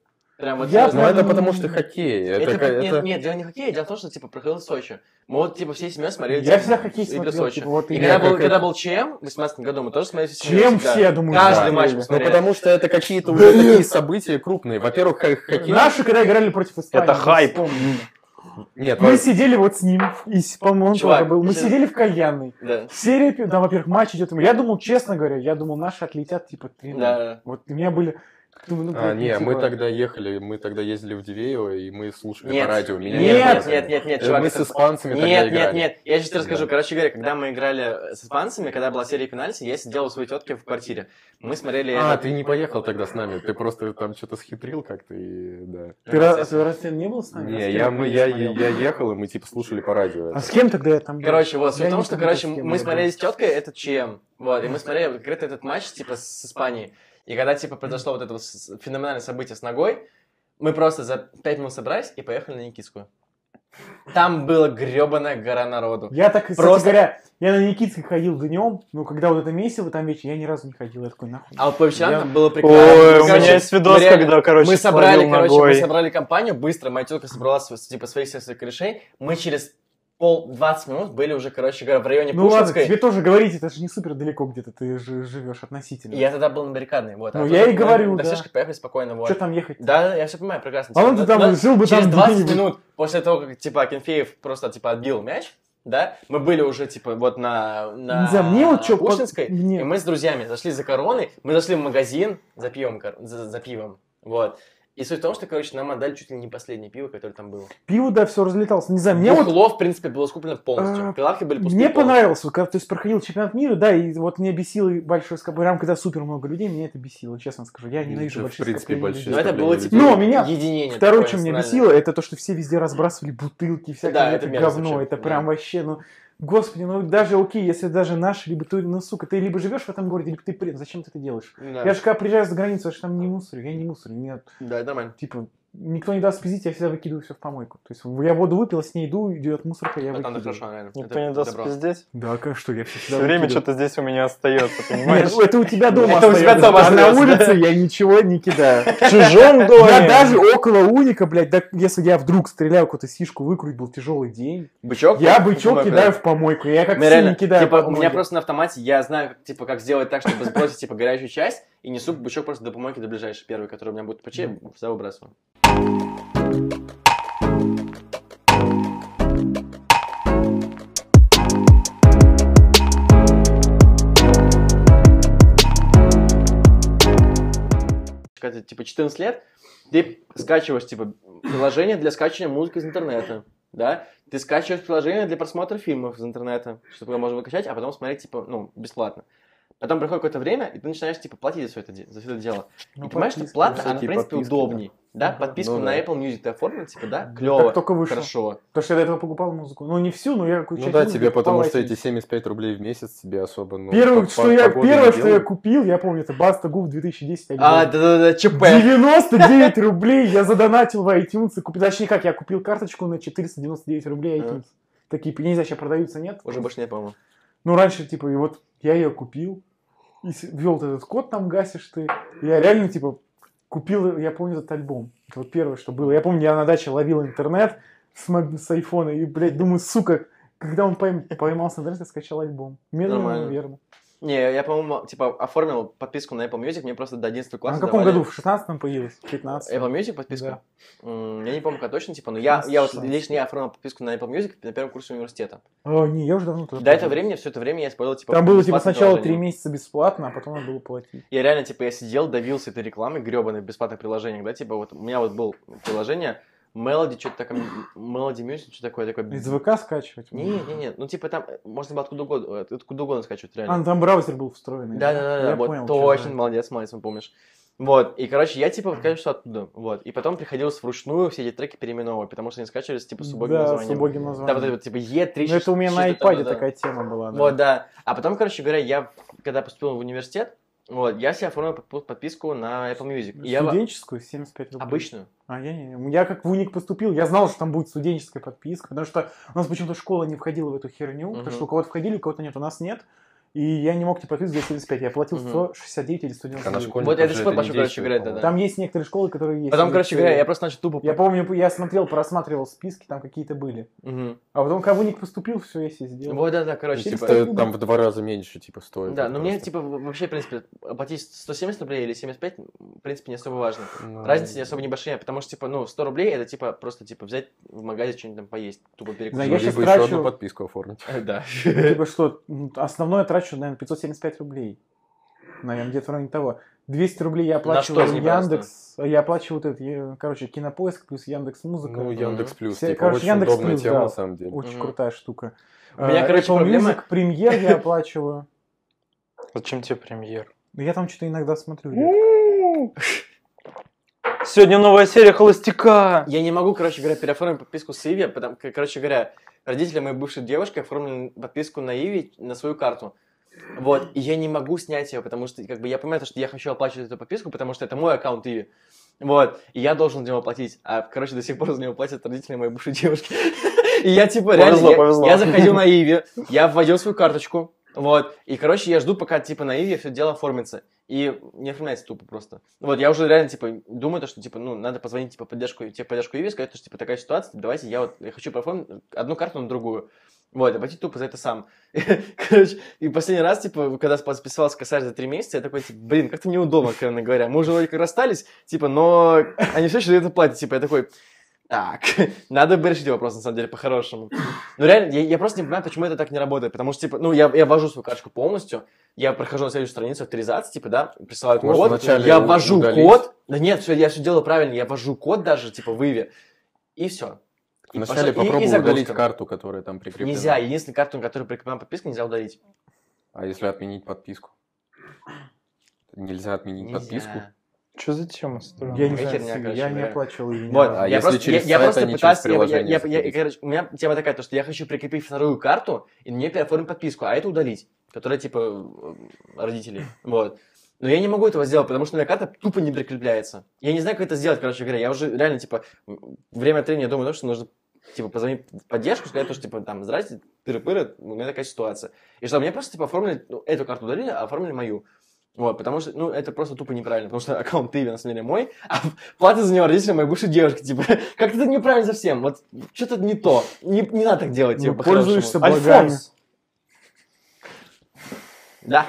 Прям вот Я. Ну, прям- это потому что хоккей. Это, Это, ка- нет, это- нет, дело не в хоккее, дело в том, что, типа, проходил в Сочи. Мы вот, типа, всей семьей смотрели Я типа, всегда хоккей смотрел. Сочи. типа, вот И когда Я был, когда это- был ЧМ в 2018 году, мы тоже смотрели Чем всегда. все, я думаю, Каждый да. матч Ну, потому что это какие-то уже такие события крупные. Во-первых, хоккей... Наши, когда играли против Испании. Это хайп. Нет, Мы во- сидели вот с ним, и, по-моему, он Чувак, тоже был. Мы сейчас- сидели в кальянной. Да. Серия, там, во-первых, матч идет. Я думал, честно говоря, я думал, наши отлетят типа 3 Да. Вот у меня были... думаю, ну, А, блядь, ну, не, мы типа, тогда ехали, мы тогда ездили в Дивеево, и мы слушали Нет. по радио. Меня Нет, не нет, нет, нет, нет, чувак. Мы с это- испанцами тогда Нет, нет, играли. нет. Я сейчас тебе расскажу. Да. Короче говоря, когда мы играли с испанцами, когда была серия пенальти, я сидел у своей тетки в квартире. Мы смотрели... А, ты не поехал тогда с нами, ты просто там что-то схитрил как-то и да. Ты раз, раз ты не был с нами? А с Не, кем я, мы, я, я ехал, и мы типа слушали по радио. А с кем тогда я там был? Короче, вот, суть Я в том, не что, короче, с мы смотрели с теткой этот ЧМ, вот, и мы смотрели конкретно этот матч, типа, с Испанией. И когда, типа, произошло вот это вот феноменальное событие с ногой, мы просто за пять минут собрались и поехали на Никитскую. Там была гребаная гора народу. Я так, кстати Просто- говоря, я на Никитской ходил днем, но когда вот это месиво там вечер, я ни разу не ходил. Я такой, нахуй. А вот по вечерам Я- там было прикольно. Ой, Мы, у короче, меня есть видос, мы реально- когда, короче, мы собрали, короче, мы ногой. собрали компанию быстро, моя тетка собрала типа своих всех своих корешей, мы через пол 20 минут были уже, короче говоря, в районе Ну ладно, Пушкинской. тебе тоже говорить, это же не супер далеко где-то ты жи- живешь относительно. Я тогда был на баррикадной, вот. Ну, а я и говорю, До да. Сешки поехали спокойно, вот. Что там ехать? Да, я все понимаю, прекрасно. А он ты там жил бы Через там 20 где-нибудь. минут после того, как, типа, Акинфеев просто, типа, отбил мяч, да, мы были уже, типа, вот на, на знаю, мне вот чё, по- Пушкинской, мне- и мы с друзьями зашли за короной, мы зашли в магазин за пивом, за, за пивом, вот. И суть в том, что, короче, нам отдали чуть ли не последнее пиво, которое там было. Пиво, да, все разлеталось. Не знаю, мне вот Бухло, в принципе, было скуплено полностью. А, Прилавки были пустые Мне полностью. понравилось, вот когда то есть, проходил чемпионат мира, да, и вот меня бесило большое скопление, прям когда супер много людей, меня это бесило, честно скажу. Я ненавижу в большие принципе, скопления большие Но людей. это было, типа. Но меня единение. Второе, что меня бесило, это то, что все везде разбрасывали бутылки, всякое Да, это говно. Это да. прям вообще, ну, господи, ну даже окей, если даже наши, либо ты, ну, сука, ты либо живешь в этом городе, либо ты при... Зачем ты это делаешь? Да. Я же когда приезжаю за границу, я же там не мусорю, я не мусорю. Меня, Да, это нормально. типа, никто не даст спиздить, я всегда выкидываю все в помойку. То есть я воду выпил, с ней иду, идет мусорка, я выкидываю. хорошо, реально. Никто Это не даст добро. пиздеть. Да, как что, я все Все время что-то здесь у меня остается, понимаешь? Нет, это у тебя дома Это у тебя дома а на улице я ничего не кидаю. В чужом Я доме. даже около уника, блядь, да, если я вдруг стреляю какую-то сишку, выкруть был тяжелый день, Бычок? я бычок кидаю да. в помойку. Я как сильно реально, кидаю типа, у меня просто на автомате, я знаю, типа, как сделать так, чтобы сбросить, типа, горячую часть, и несу бычок просто до помойки, до ближайшей первой, которая у меня будет по всегда выбрасываю. Тебе, типа, 14 лет, ты скачиваешь, типа, приложение для скачивания музыки из интернета, да? Ты скачиваешь приложение для просмотра фильмов из интернета, чтобы его можно выкачать, а потом смотреть, типа, ну, бесплатно. Потом проходит какое-то время, и ты начинаешь, типа, платить за все это, за все это дело. Ну, и понимаешь, что всякие она, в принципе, подписки, удобней. Да, Ага. подписку Ну на да. Apple Music ты оформил, типа, да, Так клево, только вышел. хорошо. Потому что я до этого покупал музыку. Ну, не всю, но я какую-то Ну часть да, музыки тебе потому что эти 75 рублей в месяц тебе особо... Ну, Первое, что я, первое, что я купил, я помню, это Баста Гуф 2010 альбом. А, да-да-да, ЧП. 99 рублей я задонатил в iTunes. и Купил, точнее как, я купил карточку на 499 рублей iTunes. Такие, не знаю, сейчас продаются, нет? Уже больше нет, по-моему. Ну, раньше, типа, и вот я ее купил, и ввел этот код, там гасишь ты. Я реально, типа, купил, я помню этот альбом. Это вот первое, что было. Я помню, я на даче ловил интернет с, с айфона, и, блядь, думаю, сука, когда он пойм- поймался на интернет, я скачал альбом. Медленно, Нормально. Не, я, по-моему, типа, оформил подписку на Apple Music, мне просто до 11 А класса в каком давали году? В 16-м появилась? В 15 Apple Music подписку? Да. М, Я не помню, как точно, типа, но я, я вот 16. лично я оформил подписку на Apple Music на первом курсе университета. О, не, я уже давно туда До этого времени, все это время я использовал, типа, Там было, типа, сначала три месяца бесплатно, а потом надо было платить. Я реально, типа, я сидел, давился этой рекламой гребаной в бесплатных приложениях, да, типа, вот у меня вот было приложение Melody, что-то такое, Melody Music, что такое, такое... Из ВК скачивать? Не, не, не, ну, типа, там э, можно было откуда угодно, э, откуда угодно скачивать, реально. А, ну там браузер был встроенный. Да, да, да, Я да, вот понял, что точно, за- молодец, молодец, помнишь. Вот, и, короче, я, типа, конечно, оттуда, вот. И потом приходилось вручную все эти треки переименовывать, потому что они скачивались, типа, с убогим Да, названием. с убогим Да, названием. вот это вот, типа, Е3. Ну, это у меня на что-то iPad да. такая тема была. да. Вот, да. А потом, короче говоря, я, когда поступил в университет, вот, я себе оформил под- подписку на Apple Music. Я... Студенческую 75 рублей. Обычную. А я не, я как в уник поступил, я знал, что там будет студенческая подписка, потому что у нас почему-то школа не входила в эту херню, потому Мгм. что у кого-то входили, у кого-то нет, у нас нет. И я не мог тебе за 75, я платил Мгм. 169 или 199. А на школьников Вот я до же сих пор это не плачу, короче говоря, по-моему. да-да. Там есть некоторые школы, которые есть. Потом, короче говоря, я просто начал тупо... Я помню, я смотрел, просматривал списки, там какие-то были. А потом, когда в уник поступил, все, я себе сделал. Вот, да-да, То короче, типа... типа, там в два раза меньше, типа, стоит. Да, но мне, типа, вообще, в принципе, оплатить 170 рублей или 75, в принципе, не особо важно. Ну, Разница не особо небольшая, потому что, типа, ну, 100 рублей это, типа, просто, типа, взять в магазе что-нибудь там поесть, тупо перекусить. Да, Ну, я щас либо еще трачу- одну подписку оформить. Да. Типа что, м, основное трачу, наверное, 575 рублей. Наверное, где-то в районе того. 200 рублей я оплачиваю что, Яндекс. Я оплачиваю вот этот, короче, Кинопоиск плюс Яндекс Музыка. Ну, Яндекс Плюс, Все- типа, короче, очень Яндекс удобная Плюс, тема, да. на самом деле. Очень Мгм. крутая штука. У меня, Э, короче, Apple проблема- Music, премьер я оплачиваю. Зачем тебе премьер? Ну, Я там что-то иногда смотрю. Сегодня новая серия Холостяка. Я не могу, короче говоря, переоформить подписку с Иви, потому короче говоря, родители моей бывшей девушки оформили подписку на Иви на свою карту. Вот, и я не могу снять ее, потому что, как бы, я понимаю, что я хочу оплачивать эту подписку, потому что это мой аккаунт Иви. Вот, и я должен за него платить. А, короче, до сих пор за него платят родители моей бывшей девушки. И я, типа, реально, Повезло, я- повезло. я заходил на Иви, я вводил свою карточку, вот, и, короче, я жду, пока, типа, на Иви все дело оформится. И не оформляется тупо просто. Вот, я уже реально, типа, думаю, то, что, типа, ну, надо позвонить, типа, поддержку, тебе поддержку Иви, сказать, что, типа, такая ситуация, давайте я вот, я хочу проформить одну карту на другую. Вот, оплатить тупо за это сам. Короче, и последний раз, типа, когда подписался косарь за три месяца, я такой, типа, блин, как-то неудобно, откровенно говоря. Мы уже вроде как расстались, типа, но они все еще за это платят. Типа, я такой, так, надо бы решить вопрос, на самом деле, по-хорошему. Ну, реально, я, я просто не понимаю, почему это так не работает. Потому что, типа, ну, я, я ввожу свою карточку полностью, я прохожу на следующую страницу авторизации, типа, да, присылаю Может, код, я ввожу удалить? код. Да нет, все, я все делаю правильно, я ввожу код даже, типа, в Иви, и все. И Вначале и- и попробуй загрузка. удалить карту, которая там прикреплена. Нельзя, единственный карту, на которую прикреплена подписка, нельзя удалить. А если отменить подписку? Нельзя отменить Нельзя. подписку? Что за тема странная? Я не знаю, короче я не оплачивал ее. Вот. А я если просто, через я, я сайт, просто а не через пытаюсь, я- я- приложение я- я- заходить? короче, у меня тема такая, то, что я хочу прикрепить вторую карту и мне переоформить подписку, а это удалить, которая типа э, родителей, вот. Но я не могу этого сделать, потому что у меня карта тупо не прикрепляется. Я не знаю, как это сделать, короче говоря. Я уже реально, типа, время от времени я думаю, что нужно, типа, позвонить в поддержку, сказать, то, что, типа, там, здрасте, тыры-пыры, у меня такая ситуация. И что, мне просто, типа, оформили, ну, эту карту удалили, а оформили мою. Вот, потому что, ну, это просто тупо неправильно, потому что аккаунт Иви, на самом деле, мой, а плата за него родители моей бывшей девушки, типа, как-то это неправильно совсем, вот, что-то не то, не, не надо так делать, типа, Ну, пользуешься благами. Альфонс. Да.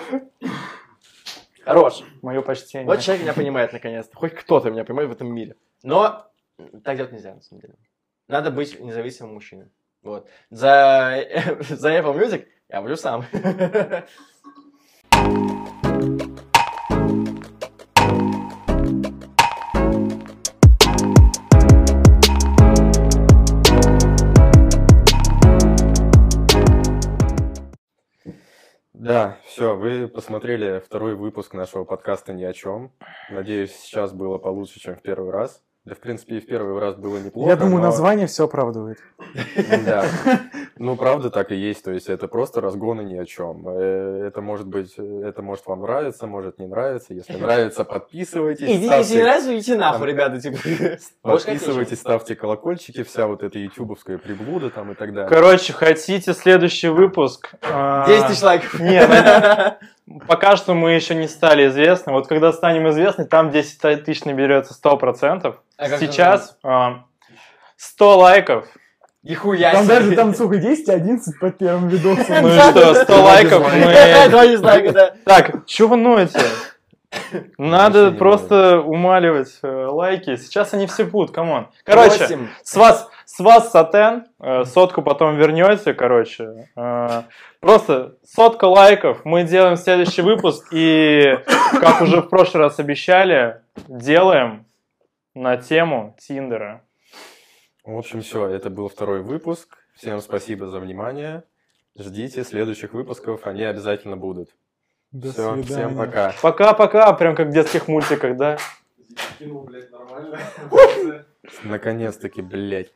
Хорош. Мое почтение. Вот человек меня понимает, наконец-то, хоть кто-то меня понимает в этом мире. Но так делать нельзя, на самом деле. Надо быть независимым мужчиной. Вот. За, за Apple Music я буду сам. Да, Все, вы посмотрели второй выпуск нашего подкаста «Ни о чем». Надеюсь, сейчас было получше, чем в первый раз. Да, в принципе, и в первый раз было неплохо. Я думаю, но- название все оправдывает. Да. Ну, правда, так и есть. То есть это просто разгоны ни о чем. Э, Это может быть, э, это может вам нравиться, может не нравиться. Если нравится, подписывайтесь. Ставьте- если не нравится, идите нахуй, ребята, типа. Подписывайтесь, ставьте колокольчики, вся вот эта ютубовская приблуда там и так далее. Короче, хотите следующий выпуск? А, 10 тысяч лайков. Нет, Пока что мы еще не стали известны. Вот когда станем известны, там 10 тысяч наберется 100%. А как Сейчас а, 100 лайков. Нихуя Там себе. даже, там, сколько, 10, 11 под первым видосом. Ну и что, 100 лайков мы... Два дизлайка, да. Так, что вы ноете? Надо просто умаливать э, лайки. Сейчас они все будут, come on. Короче, с вас, с вас сатен, э, сотку потом вернете, короче. Э, просто сотка лайков, мы делаем следующий выпуск, и, как уже в прошлый раз обещали, делаем на тему Тиндера. В общем, все, это был второй выпуск. Всем спасибо за внимание. Ждите следующих выпусков, они обязательно будут. До Все, свидания. всем пока. Пока-пока, прям как в детских мультиках, да? Наконец-таки, блядь.